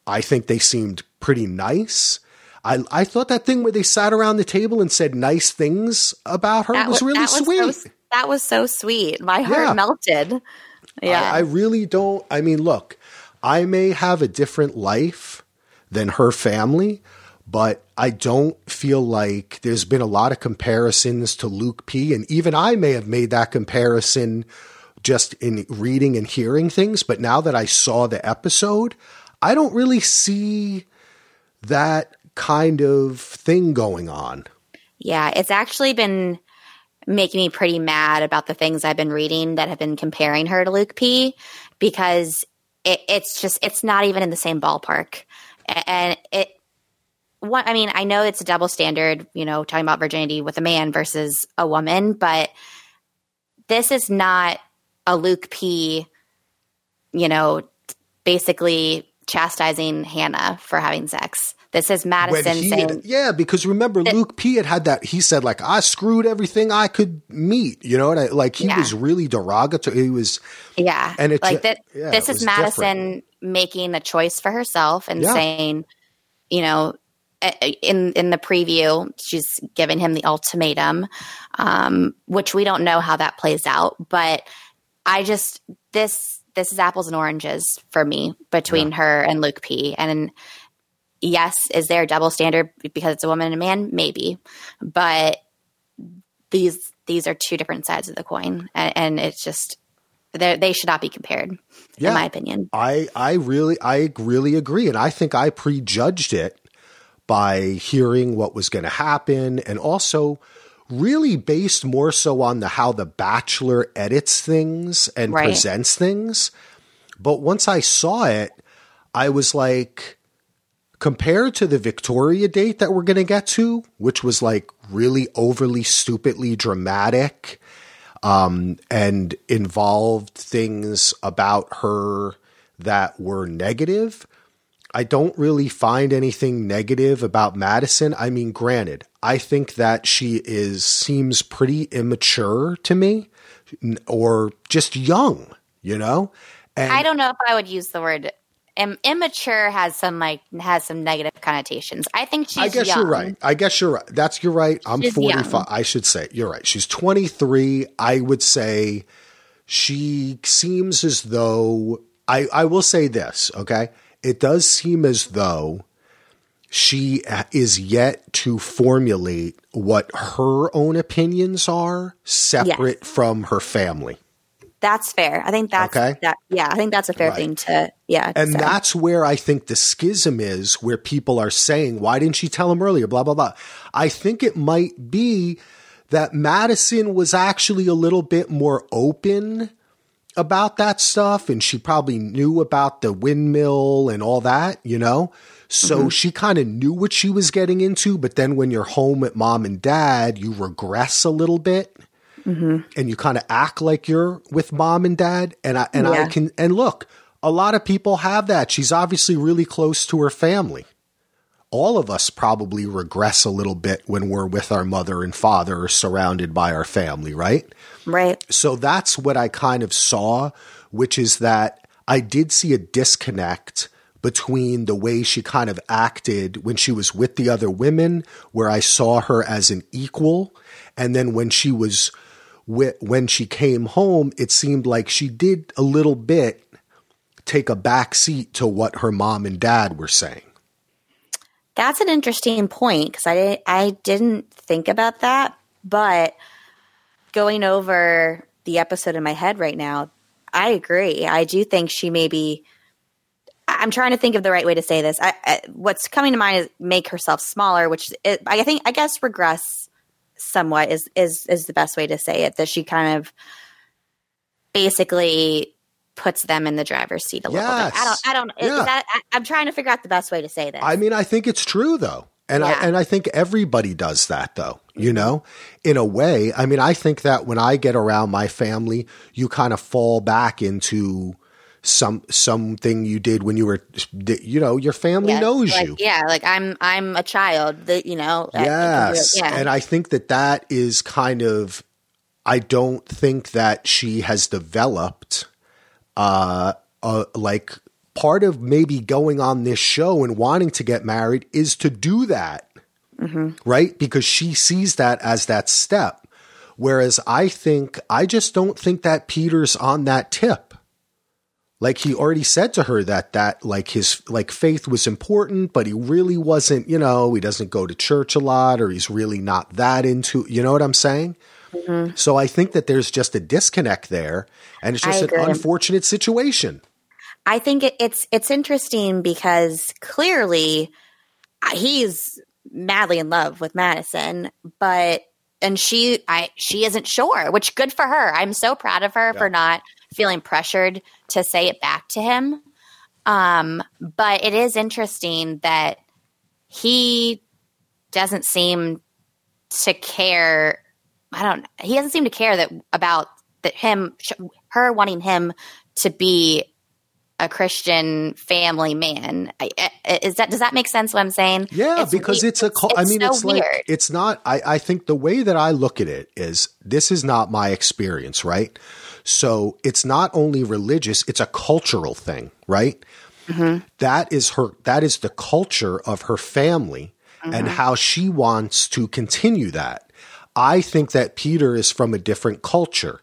I think they seemed pretty nice. I, I thought that thing where they sat around the table and said nice things about her that was, really that sweet. so, that was so sweet. My heart Yeah. melted. Yeah. I, I really don't. I mean, look, I may have a different life than her family, but I don't feel like there's been a lot of comparisons to Luke P. And even I may have made that comparison just in reading and hearing things. But now that I saw the episode, I don't really see that kind of thing going on. Yeah, it's actually been making me pretty mad about the things I've been reading that have been comparing her to Luke P because it, it's just it's not even in the same ballpark. And it what I mean, I know it's a double standard, you know, talking about virginity with a man versus a woman, but this is not a Luke P, you know, basically chastising Hannah for having sex. This is Madison saying had, yeah, because remember Luke P had had that. He said like I screwed everything I could meet, you know, and I, like he Yeah. was really derogatory. He was Yeah. And it like that yeah, this is Madison making a choice for herself and Yeah. saying, you know, in in the preview, she's giving him the ultimatum, um, which we don't know how that plays out. But I just this this is apples and oranges for me between her and Luke P. And yes, is there a double standard because it's a woman and a man? Maybe, but these these are two different sides of the coin, and, and it's just they they should not be compared, Yeah. in my opinion. I I really I really agree, and I think I prejudged it by hearing what was going to happen, and also really based more so on the how the Bachelor edits things and Right. presents things. But once I saw it, I was like, compared to the Victoria date that we're going to get to, which was like really overly stupidly dramatic um, and involved things about her that were negative. I don't really find anything negative about Madison. I mean, granted, I think that she is seems pretty immature to me or just young, you know? And I don't know if I would use the word Im- immature has some like has some negative connotations. I think she's. I guess young. you're right. I guess you're right. That's you're right. I'm she's 45. Young. I should say you're right. She's 23. I would say she seems as though I I will say this. Okay, it does seem as though she is yet to formulate what her own opinions are separate yes. from her family. That's fair. I think that's okay. that. Yeah, I think that's a fair right. thing to. Yeah, and say. that's where I think the schism is, where people are saying, "Why didn't she tell him earlier?" Blah blah blah. I think it might be that Madison was actually a little bit more open about that stuff, and she probably knew about the windmill and all that, you know. So mm-hmm. she kind of knew what she was getting into, but then when you're home at mom and dad, you regress a little bit mm-hmm. and you kind of act like you're with mom and dad. And I and yeah. I can and look, a lot of people have that. She's obviously really close to her family. All of us probably regress a little bit when we're with our mother and father or surrounded by our family, right? Right. So that's what I kind of saw, which is that I did see a disconnect between the way she kind of acted when she was with the other women, where I saw her as an equal, and then when she was when she came home, it seemed like she did a little bit take a back seat to what her mom and dad were saying. That's an interesting point because I I didn't think about that, but going over the episode in my head right now, I agree. I do think she maybe. I'm trying to think of the right way to say this. I, I, what's coming to mind is make herself smaller, which it, I think I guess regress somewhat is is is the best way to say it that she kind of basically puts them in the driver's seat a yes. little bit. I don't I don't yeah. that, I, am trying to figure out the best way to say this. I mean, I think it's true though. And yeah. I and I think everybody does that though, you know? In a way, I mean, I think that when I get around my family, you kind of fall back into some something you did when you were you know your family yeah, knows like, you. yeah like i'm i'm a child that you know yes yeah. and i think that that is kind of i don't think that she has developed uh, uh like part of maybe going on this show and wanting to get married is to do that. Mm-hmm. right? Because she sees that as that step. Whereas i think i just don't think that peter's on that tip like he already said to her that that like his like faith was important but he really wasn't you know he doesn't go to church a lot or he's really not that into you know what i'm saying mm-hmm. so i think that there's just a disconnect there and it's just an unfortunate situation i think it, it's it's interesting because clearly he's madly in love with madison but and she i she isn't sure which good for her i'm so proud of her yeah. for not feeling pressured to say it back to him. Um, but it is interesting that he doesn't seem to care. I don't. He doesn't seem to care that about that him, her wanting him to be a Christian family man. Is that does that make sense? What I'm saying? Yeah, it's, because it's, it's a. I mean, so it's like it's not. I I think the way that I look at it is this is not my experience, right? So it's not only religious, it's a cultural thing, right? Mm-hmm. That is her, that is the culture of her family mm-hmm. and how she wants to continue that. I think that Peter is from a different culture.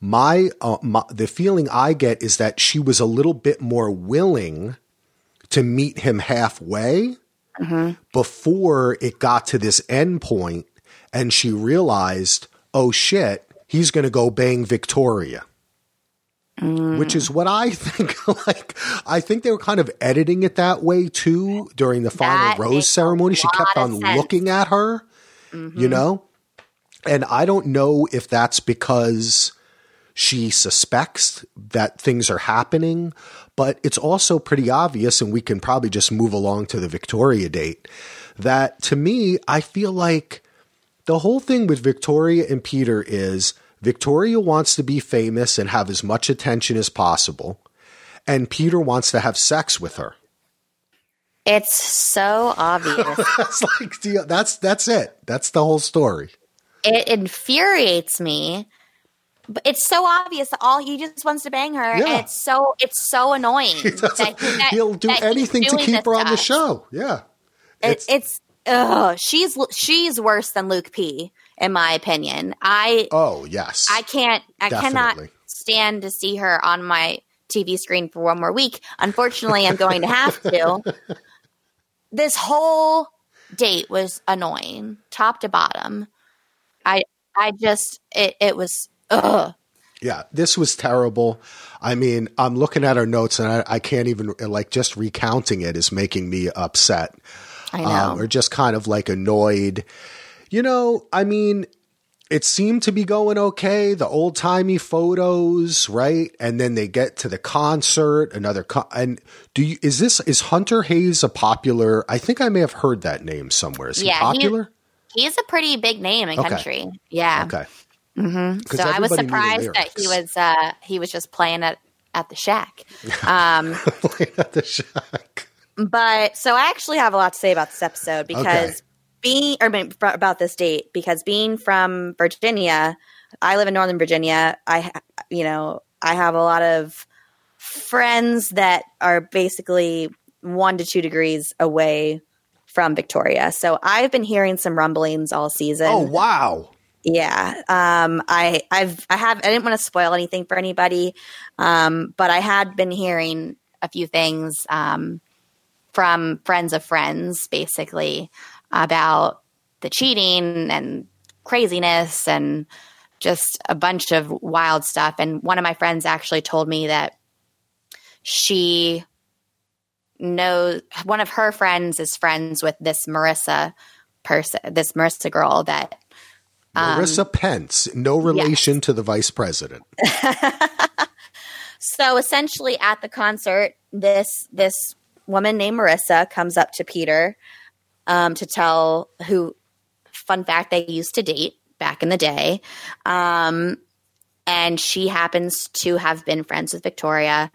My, uh, my, the feeling I get is that she was a little bit more willing to meet him halfway mm-hmm. before it got to this end point and she realized, oh shit, he's going to go bang Victoria. Mm. Which is what I think. like, I think they were kind of editing it that way too during the final that rose ceremony. She kept on looking at her, mm-hmm. you know? And I don't know if that's because she suspects that things are happening, but it's also pretty obvious, and we can probably just move along to the Victoria date. That to me, I feel like the whole thing with Victoria and Peter is Victoria wants to be famous and have as much attention as possible, and Peter wants to have sex with her. It's so obvious. that's like that's that's it. That's the whole story. It infuriates me. But it's so obvious that all he just wants to bang her. Yeah. And it's so it's so annoying. He that, that, he'll do anything to keep her on the show. Yeah. It's, it's ugh, she's she's worse than Luke P in my opinion. I Oh, yes. I can't I Definitely. cannot stand to see her on my TV screen for one more week. Unfortunately, I'm going to have to. this whole date was annoying, top to bottom. I I just it, it was ugh. Yeah, this was terrible. I mean, I'm looking at our notes and I, I can't even like just recounting it is making me upset. I know. Um, or just kind of like annoyed. You know, I mean, it seemed to be going okay. The old timey photos, right? And then they get to the concert. Another con- and do you is this is Hunter Hayes a popular? I think I may have heard that name somewhere. Is yeah, he popular? He, he's a pretty big name in okay. country. Yeah. Okay. Mm-hmm. So I was surprised that he was uh, he was just playing at at the shack. Um, playing at the shack. But so I actually have a lot to say about this episode because. Okay being or about this date because being from Virginia, I live in Northern Virginia. I, you know, I have a lot of friends that are basically one to two degrees away from Victoria. So I've been hearing some rumblings all season. Oh wow. Yeah. Um, I, I've, I have, I didn't want to spoil anything for anybody. Um, but I had been hearing a few things, um, from friends of friends, basically, about the cheating and craziness and just a bunch of wild stuff. And one of my friends actually told me that she knows one of her friends is friends with this Marissa person, this Marissa girl that um, Marissa Pence, no relation yes. to the vice president. so essentially, at the concert, this this woman named Marissa comes up to Peter um, to tell who, fun fact, they used to date back in the day. Um, and she happens to have been friends with Victoria,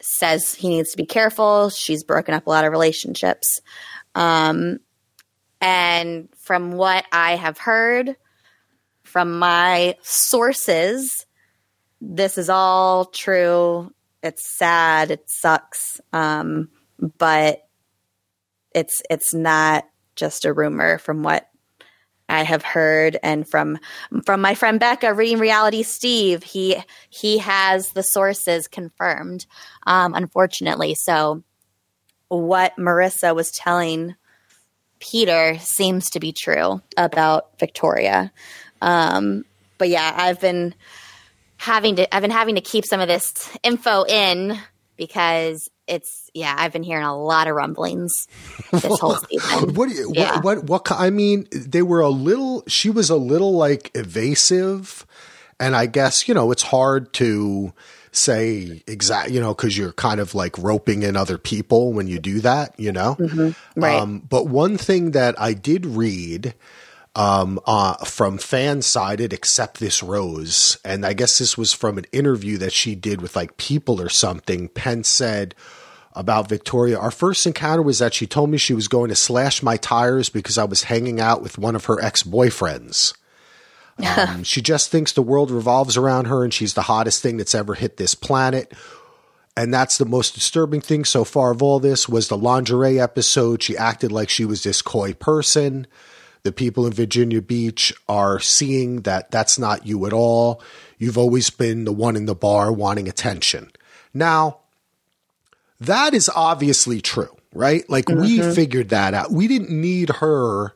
says he needs to be careful. She's broken up a lot of relationships. Um, and from what I have heard from my sources, this is all true. It's sad. It sucks. Um, but it's it's not just a rumor from what I have heard and from from my friend Becca reading Reality Steve. He he has the sources confirmed, um, unfortunately. So what Marissa was telling Peter seems to be true about Victoria. Um, but yeah, I've been having to I've been having to keep some of this info in because it's yeah, I've been hearing a lot of rumblings this whole season. what do you yeah. what, what what I mean, they were a little she was a little like evasive and I guess, you know, it's hard to say exact, you know, cuz you're kind of like roping in other people when you do that, you know. Mm-hmm. Right. Um, but one thing that I did read um, uh, from Fansided Accept This Rose. And I guess this was from an interview that she did with like people or something. Pence said about Victoria, our first encounter was that she told me she was going to slash my tires because I was hanging out with one of her ex boyfriends. Um, she just thinks the world revolves around her and she's the hottest thing that's ever hit this planet. And that's the most disturbing thing so far of all this was the lingerie episode. She acted like she was this coy person the people in Virginia Beach are seeing that that's not you at all. You've always been the one in the bar wanting attention. Now, that is obviously true, right? Like mm-hmm. we figured that out. We didn't need her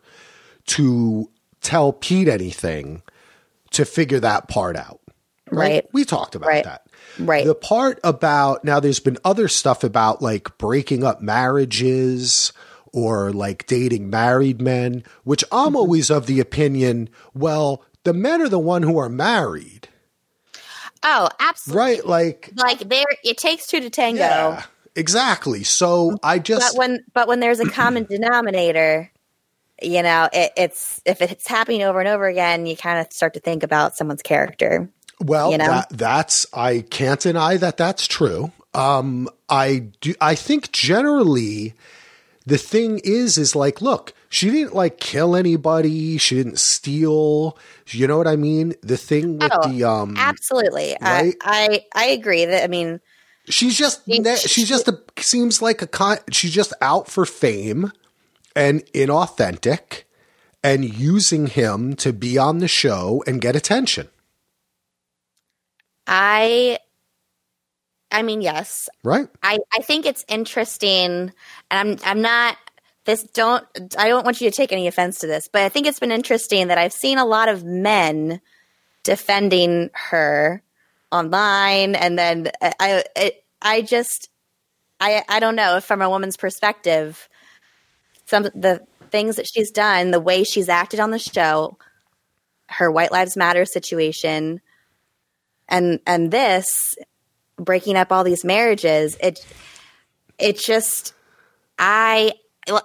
to tell Pete anything to figure that part out. Right. right. We talked about right. that. Right. The part about now there's been other stuff about like breaking up marriages or like dating married men, which I'm mm-hmm. always of the opinion, well, the men are the one who are married. Oh, absolutely. right? Like, Like there, it takes two to tango. yeah, exactly. So I just But when but when there's a common denominator, you know, it, it's if it's happening over and over again, you kind of start to think about someone's character. Well, you know? that, that's I can't deny that that's true. Um, I do. I think generally, the thing is, is like, look, she didn't like kill anybody. She didn't steal. You know what I mean? The thing with Oh, the um, Absolutely, right? I, I I agree that. I mean, she's just she's just a seems like a con. She's just out for fame and inauthentic, and using him to be on the show and get attention. I I mean, yes, Right? I, I think it's interesting, and I'm I'm not this don't I don't want you to take any offense to this, but I think it's been interesting that I've seen a lot of men defending her online, and then I I, just I I don't know from a woman's perspective, some the things that she's done, the way she's acted on the show, her White Lives Matter situation, and and this breaking up all these marriages it it just i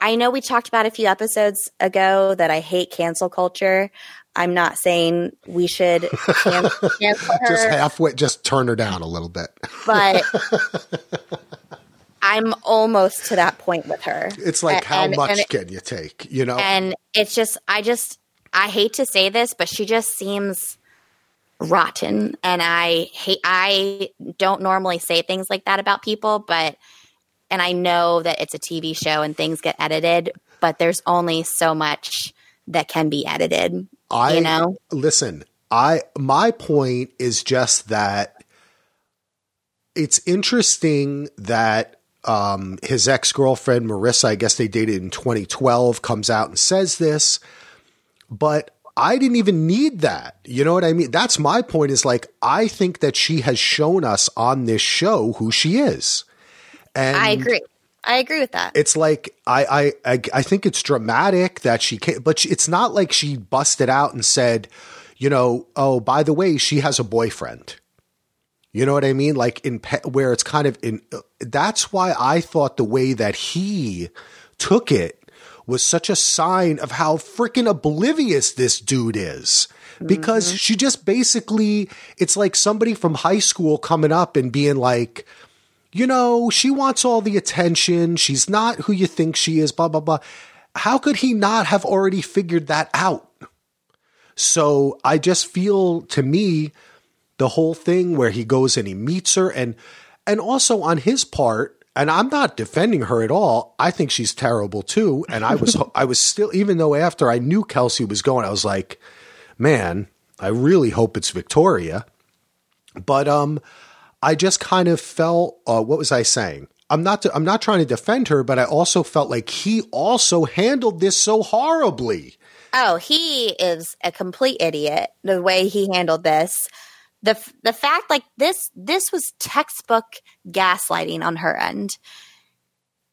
i know we talked about a few episodes ago that i hate cancel culture i'm not saying we should can- cancel Just her halfway, just turn her down a little bit. but i'm almost to that point with her It's like, A- how and- much and it- can you take? You know? and it's just i just i hate to say this but she just seems rotten and i hate i don't normally say things like that about people but and i know that it's a tv show and things get edited but there's only so much that can be edited I you know listen. I my point is just that it's interesting that um, his ex girlfriend Marissa, I guess they dated in 2012, comes out and says this, but I didn't even need that. You know what I mean? That's my point. Is like I think that she has shown us on this show who she is, and i agree i agree with that it's like I, I I I think it's dramatic that she came, but she, it's not like she busted out and said, you know, oh by the way, she has a boyfriend. You know what I mean? Like in pe- where it's kind of in. That's why I thought the way that he took it was such a sign of how freaking oblivious this dude is. Because mm-hmm. she just basically, it's like somebody from high school coming up and being like, you know, she wants all the attention. She's not who you think she is, blah, blah, blah. How could he not have already figured that out? So I just feel to me, the whole thing where he goes and he meets her and and also on his part, and I'm not defending her at all. I think she's terrible too. And I was I was still even though after I knew Kelsey was going, I was like, man, I really hope it's Victoria. But um I just kind of felt uh, what was I saying? I'm not I'm not trying to defend her, but I also felt like he also handled this so horribly. Oh, he is a complete idiot. The way he handled this, the the fact like this this was textbook gaslighting on her end.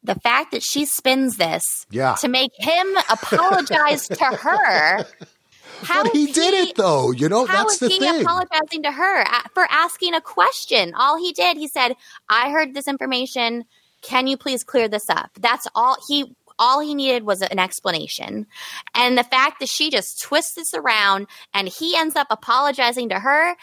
The fact that she spins this Yeah. to make him apologize to her. How But he did it though, you know, How that's is the he thing. apologizing to her for asking a question? All he did, he said, "I heard this information. Can you please clear this up?" That's all he. All he needed was an explanation, and the fact that she just twists this around and he ends up apologizing to her,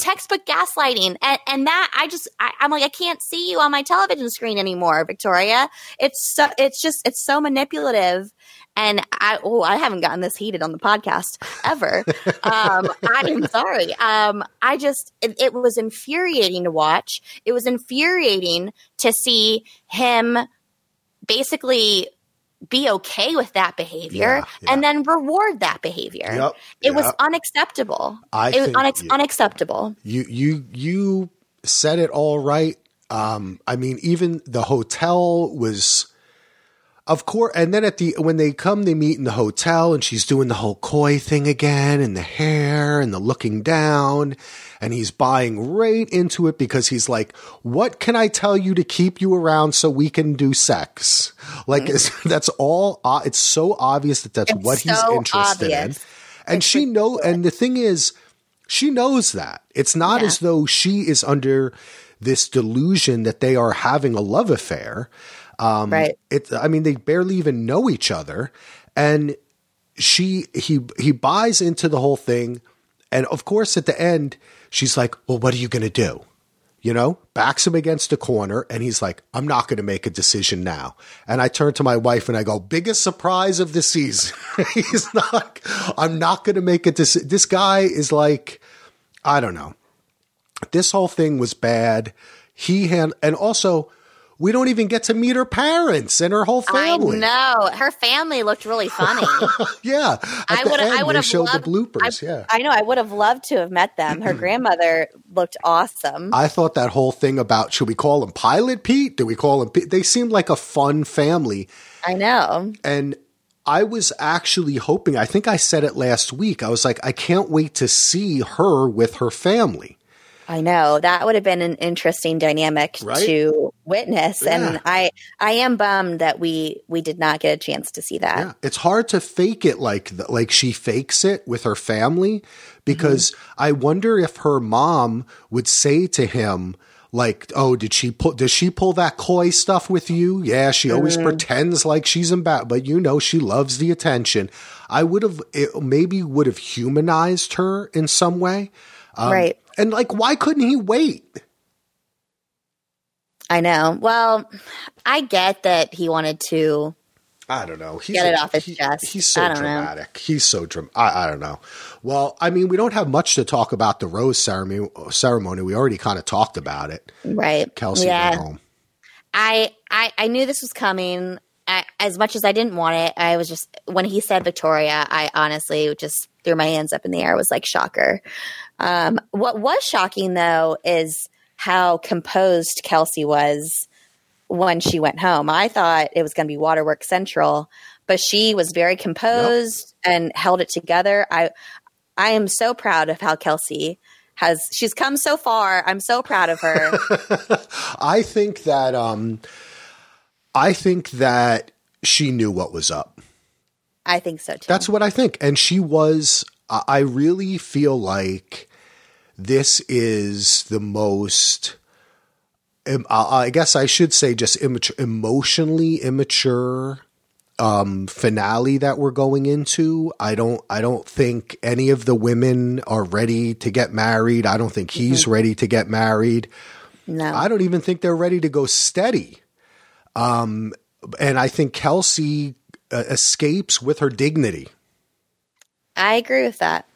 textbook gaslighting, and and that I just I, I'm like I can't see you on my television screen anymore, Victoria. It's so it's just it's so manipulative. And I, oh, I haven't gotten this heated on the podcast ever. Um, I'm sorry. Um, I just, it, it was infuriating to watch. It was infuriating to see him basically be okay with that behavior Yeah, yeah. and then reward that behavior. Yep, it was unacceptable. I it was think unex- you- unacceptable. You you you said it all right. Um, I mean, even the hotel was, of course. And then at the when they come, they meet in the hotel, and she's doing the whole coy thing again, and the hair and the looking down, and he's buying right into it because he's like, "What can I tell you to keep you around so we can do sex?" Like it's, that's all. Uh, it's so obvious that that's It's what he's so interested obvious. in, and she know. And the thing is She knows that. It's not Yeah. as though she is under this delusion that they are having a love affair. Um, Right. It, I mean, they barely even know each other, and she he he buys into the whole thing, and of course, at the end, she's like, "Well, what are you going to do?" You know, backs him against a corner, and he's like, "I'm not going to make a decision now." And I turn to my wife and I go, "Biggest surprise of the season." he's not. I'm not going to make a decision. This guy is like, I don't know this whole thing was bad. He had, and also, we don't even get to meet her parents and her whole family. I know her family looked really funny. Yeah, I would I would have showed loved, the bloopers. I, yeah, I know. I would have loved to have met them. Her grandmother looked awesome. I thought that whole thing about should we call him Pilot Pete? Do we call him? Pete? They seemed like a fun family, I know. and I was actually hoping. I think I said it last week. I was like, I can't wait to see her with her family. I know that would have been an interesting dynamic Right? to witness, Yeah. and I I am bummed that we we did not get a chance to see that. Yeah, it's hard to fake it like th- like she fakes it with her family because I wonder if her mom would say to him like, "Oh, did she pull? Does she pull that coy stuff with you? Yeah, she always pretends like she's embarrassed, but you know she loves the attention." I would have it maybe would have humanized her in some way, Um, right. And like, why couldn't he wait? I know. Well, I get that he wanted to. I don't know. He's Get it a- off his he- chest. He's so don't know. dramatic. He's so dram. I, I don't know. Well, I mean, we don't have much to talk about the rose ceremony. Ceremony. We already kind of talked about it. Right. Kelsey yeah. home. I, I I knew this was coming. I, as much as I didn't want it, I was just when he said Victoria, I honestly just threw my hands up in the air. Was like shocker. Um, what was shocking though is how composed Kelsey was when she went home. I thought it was going to be Waterworks Central, but she was very composed and held it together. I I am so proud of how Kelsey has. She's come so far. I'm so proud of her. I think that. Um, I think that she knew what was up. I think so too. That's what I think. And she was, I really feel like this is the most, I guess I should say just immature, emotionally immature um, finale that we're going into. I don't, I don't think any of the women are ready to get married. I don't think he's ready to get married. no. I don't even think they're ready to go steady. Um, and I think Kelsey uh, escapes with her dignity. I agree with that.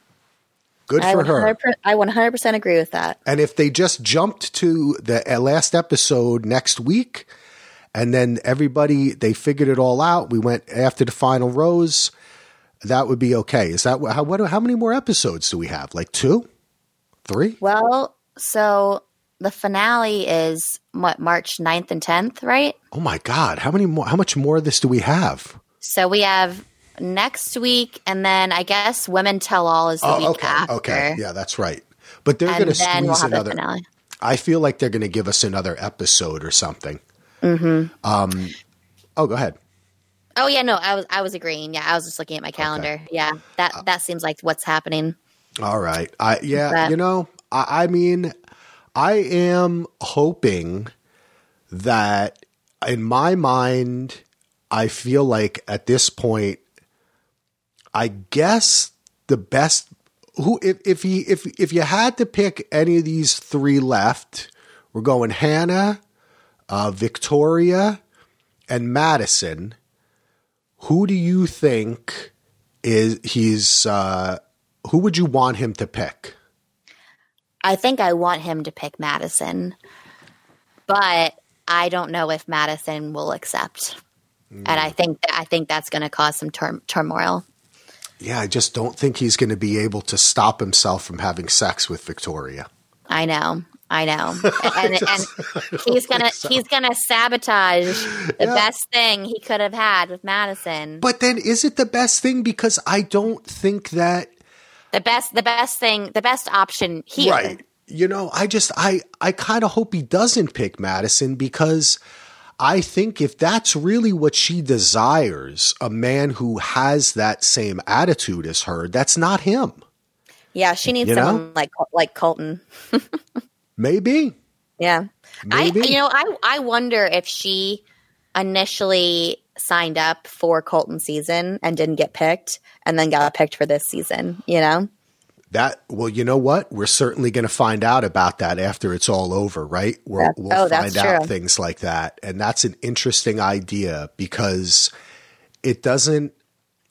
Good I for her. 100% I 100% agree with that. And if they just jumped to the uh, last episode next week, and then everybody they figured it all out, we went after the final rose. That would be okay. Is that how? What? How many more episodes do we have? Like two, three? Well, so the finale is what March 9th and 10th, right? Oh my God! How many more? How much more of this do we have? So we have next week and then I guess Women Tell All is the Oh, week okay, after. okay, yeah, that's right. But they're going to then we'll squeeze another. I feel like they're going to give us another episode or something. Mm-hmm. Um. Oh, go ahead. Oh yeah, no, I was I was agreeing. Yeah, I was just looking at my calendar. Yeah, that that seems like what's happening. All right. I yeah, That- you know, I, I mean, I am hoping that in my mind, I feel like at this point, I guess the best who if if he if if you had to pick any of these three left, we're going Hannah, uh, Victoria, and Madison. Who do you think is he's uh, who would you want him to pick? I think I want him to pick Madison, but I don't know if Madison will accept. And I think I think that's going to cause some tur- turmoil. Yeah, I just don't think he's going to be able to stop himself from having sex with Victoria. I know, I know, and, and he's gonna he's gonna sabotage the Yeah. best thing he could have had with Madison. But then is it the best thing because I don't think that the best the best thing the best option here. right. You know, I just I I kind of hope he doesn't pick Madison because I think if that's really what she desires, a man who has that same attitude as her, that's not him. Yeah, she needs You know? someone like like Colton. Maybe. Yeah. Maybe. I you know, I I wonder if she initially signed up for Colton season and didn't get picked and then got picked for this season, you know? That well, you know what? We're certainly going to find out about that after it's all over, right? We'll, we'll oh, find out true. things like that, and that's an interesting idea because it doesn't.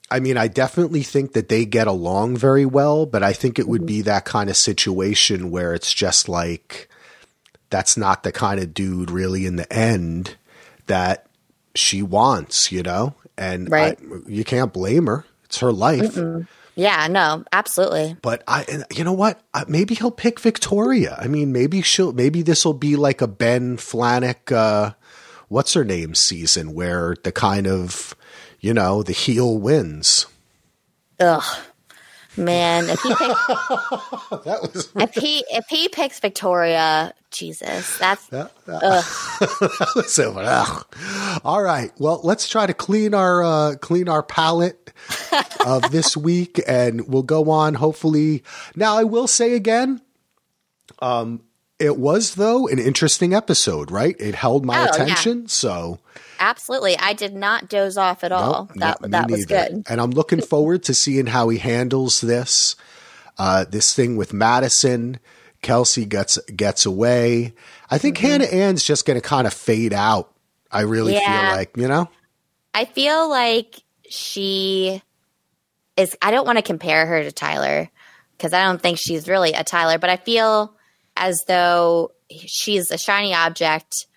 I mean, I definitely think that they get along very well, but I think it would be that kind of situation where it's just like that's not the kind of dude really in the end that she wants, you know? And Right. I, you can't blame her. It's her life. Yeah, no, absolutely. But I, and you know what? Uh, Maybe he'll pick Victoria. I mean, maybe she'll. Maybe this will be like a Ben Flajnik, uh, what's her name season, where the kind of, you know, the heel wins. Ugh. Man, if he picks That was if he if he picks Victoria, Jesus, that's so. ugh. All right. Well, let's try to clean our uh, clean our palate of this week, and we'll go on. Hopefully, now I will say again. Um, it was though an interesting episode, right? It held my Oh, yeah. attention, so. Absolutely. I did not doze off at all. Nope, that that was good. And I'm looking forward to seeing how he handles this. Uh, this thing with Madison, Kelsey gets gets away. I think Mm-hmm. Hannah Ann's just going to kind of fade out. I really Yeah. feel like you know. I feel like she is. I don't want to compare her to Tyler because I don't think she's really a Tyler, but I feel as though she's a shiny object.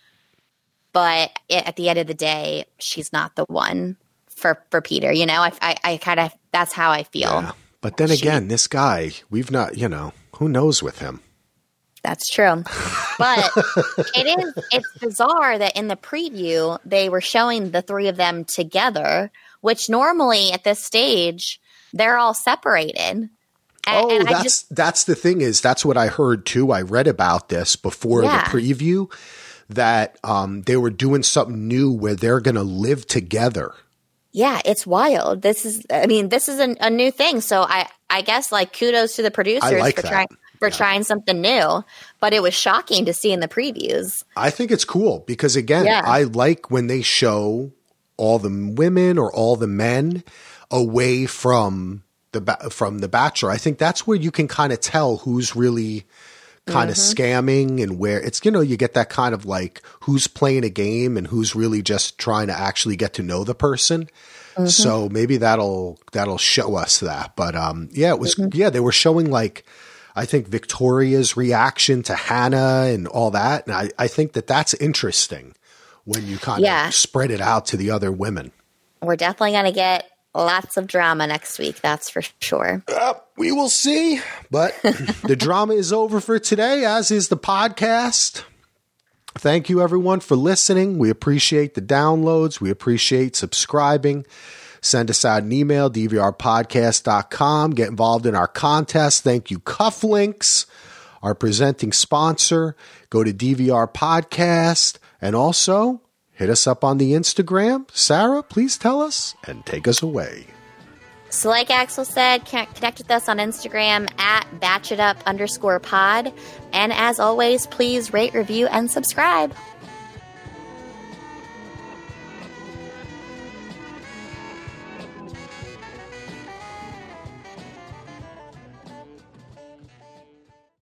But at the end of the day, she's not the one for for Peter. You know, I I, I kind of that's how I feel. Yeah. But then again, this guy, we've not, you know, who knows with him. That's true. But it is it's bizarre that in the preview they were showing the three of them together, which normally at this stage they're all separated. And, Oh, and that's just that's the thing is that's what I heard too. I read about this before Yeah. the preview that um, they were doing something new where they're going to live together. yeah, it's wild. This is I mean, this is a, a new thing. So I I guess like kudos to the producers like for that. trying for trying something new. But it was shocking to see in the previews. I think it's cool because again, Yeah. I like when they show all the women or all the men away from the from the bachelor. I think that's where you can kind of tell who's really kind of mm-hmm. scamming and where it's you know you get that kind of like who's playing a game and who's really just trying to actually get to know the person. Mm-hmm. So maybe that'll that'll show us that. But um yeah, it was mm-hmm. yeah, they were showing like I think Victoria's reaction to Hannah and all that. And I, I think that that's interesting when you kind Yeah. of spread it out to the other women. We're definitely gonna get lots of drama next week, that's for sure. Uh, we will see. But the drama is over for today, as is the podcast. Thank you, everyone, for listening. We appreciate the downloads. We appreciate subscribing. Send us out an email, dvrpodcast.com. Get involved in our contest. Thank you, Cufflinks, our presenting sponsor. Go to DVR Podcast and also hit us up on the Instagram. Sarah, please tell us and take us away. So, like Axel said, connect with us on Instagram at batchitup underscore pod. And as always, please rate, review, and subscribe.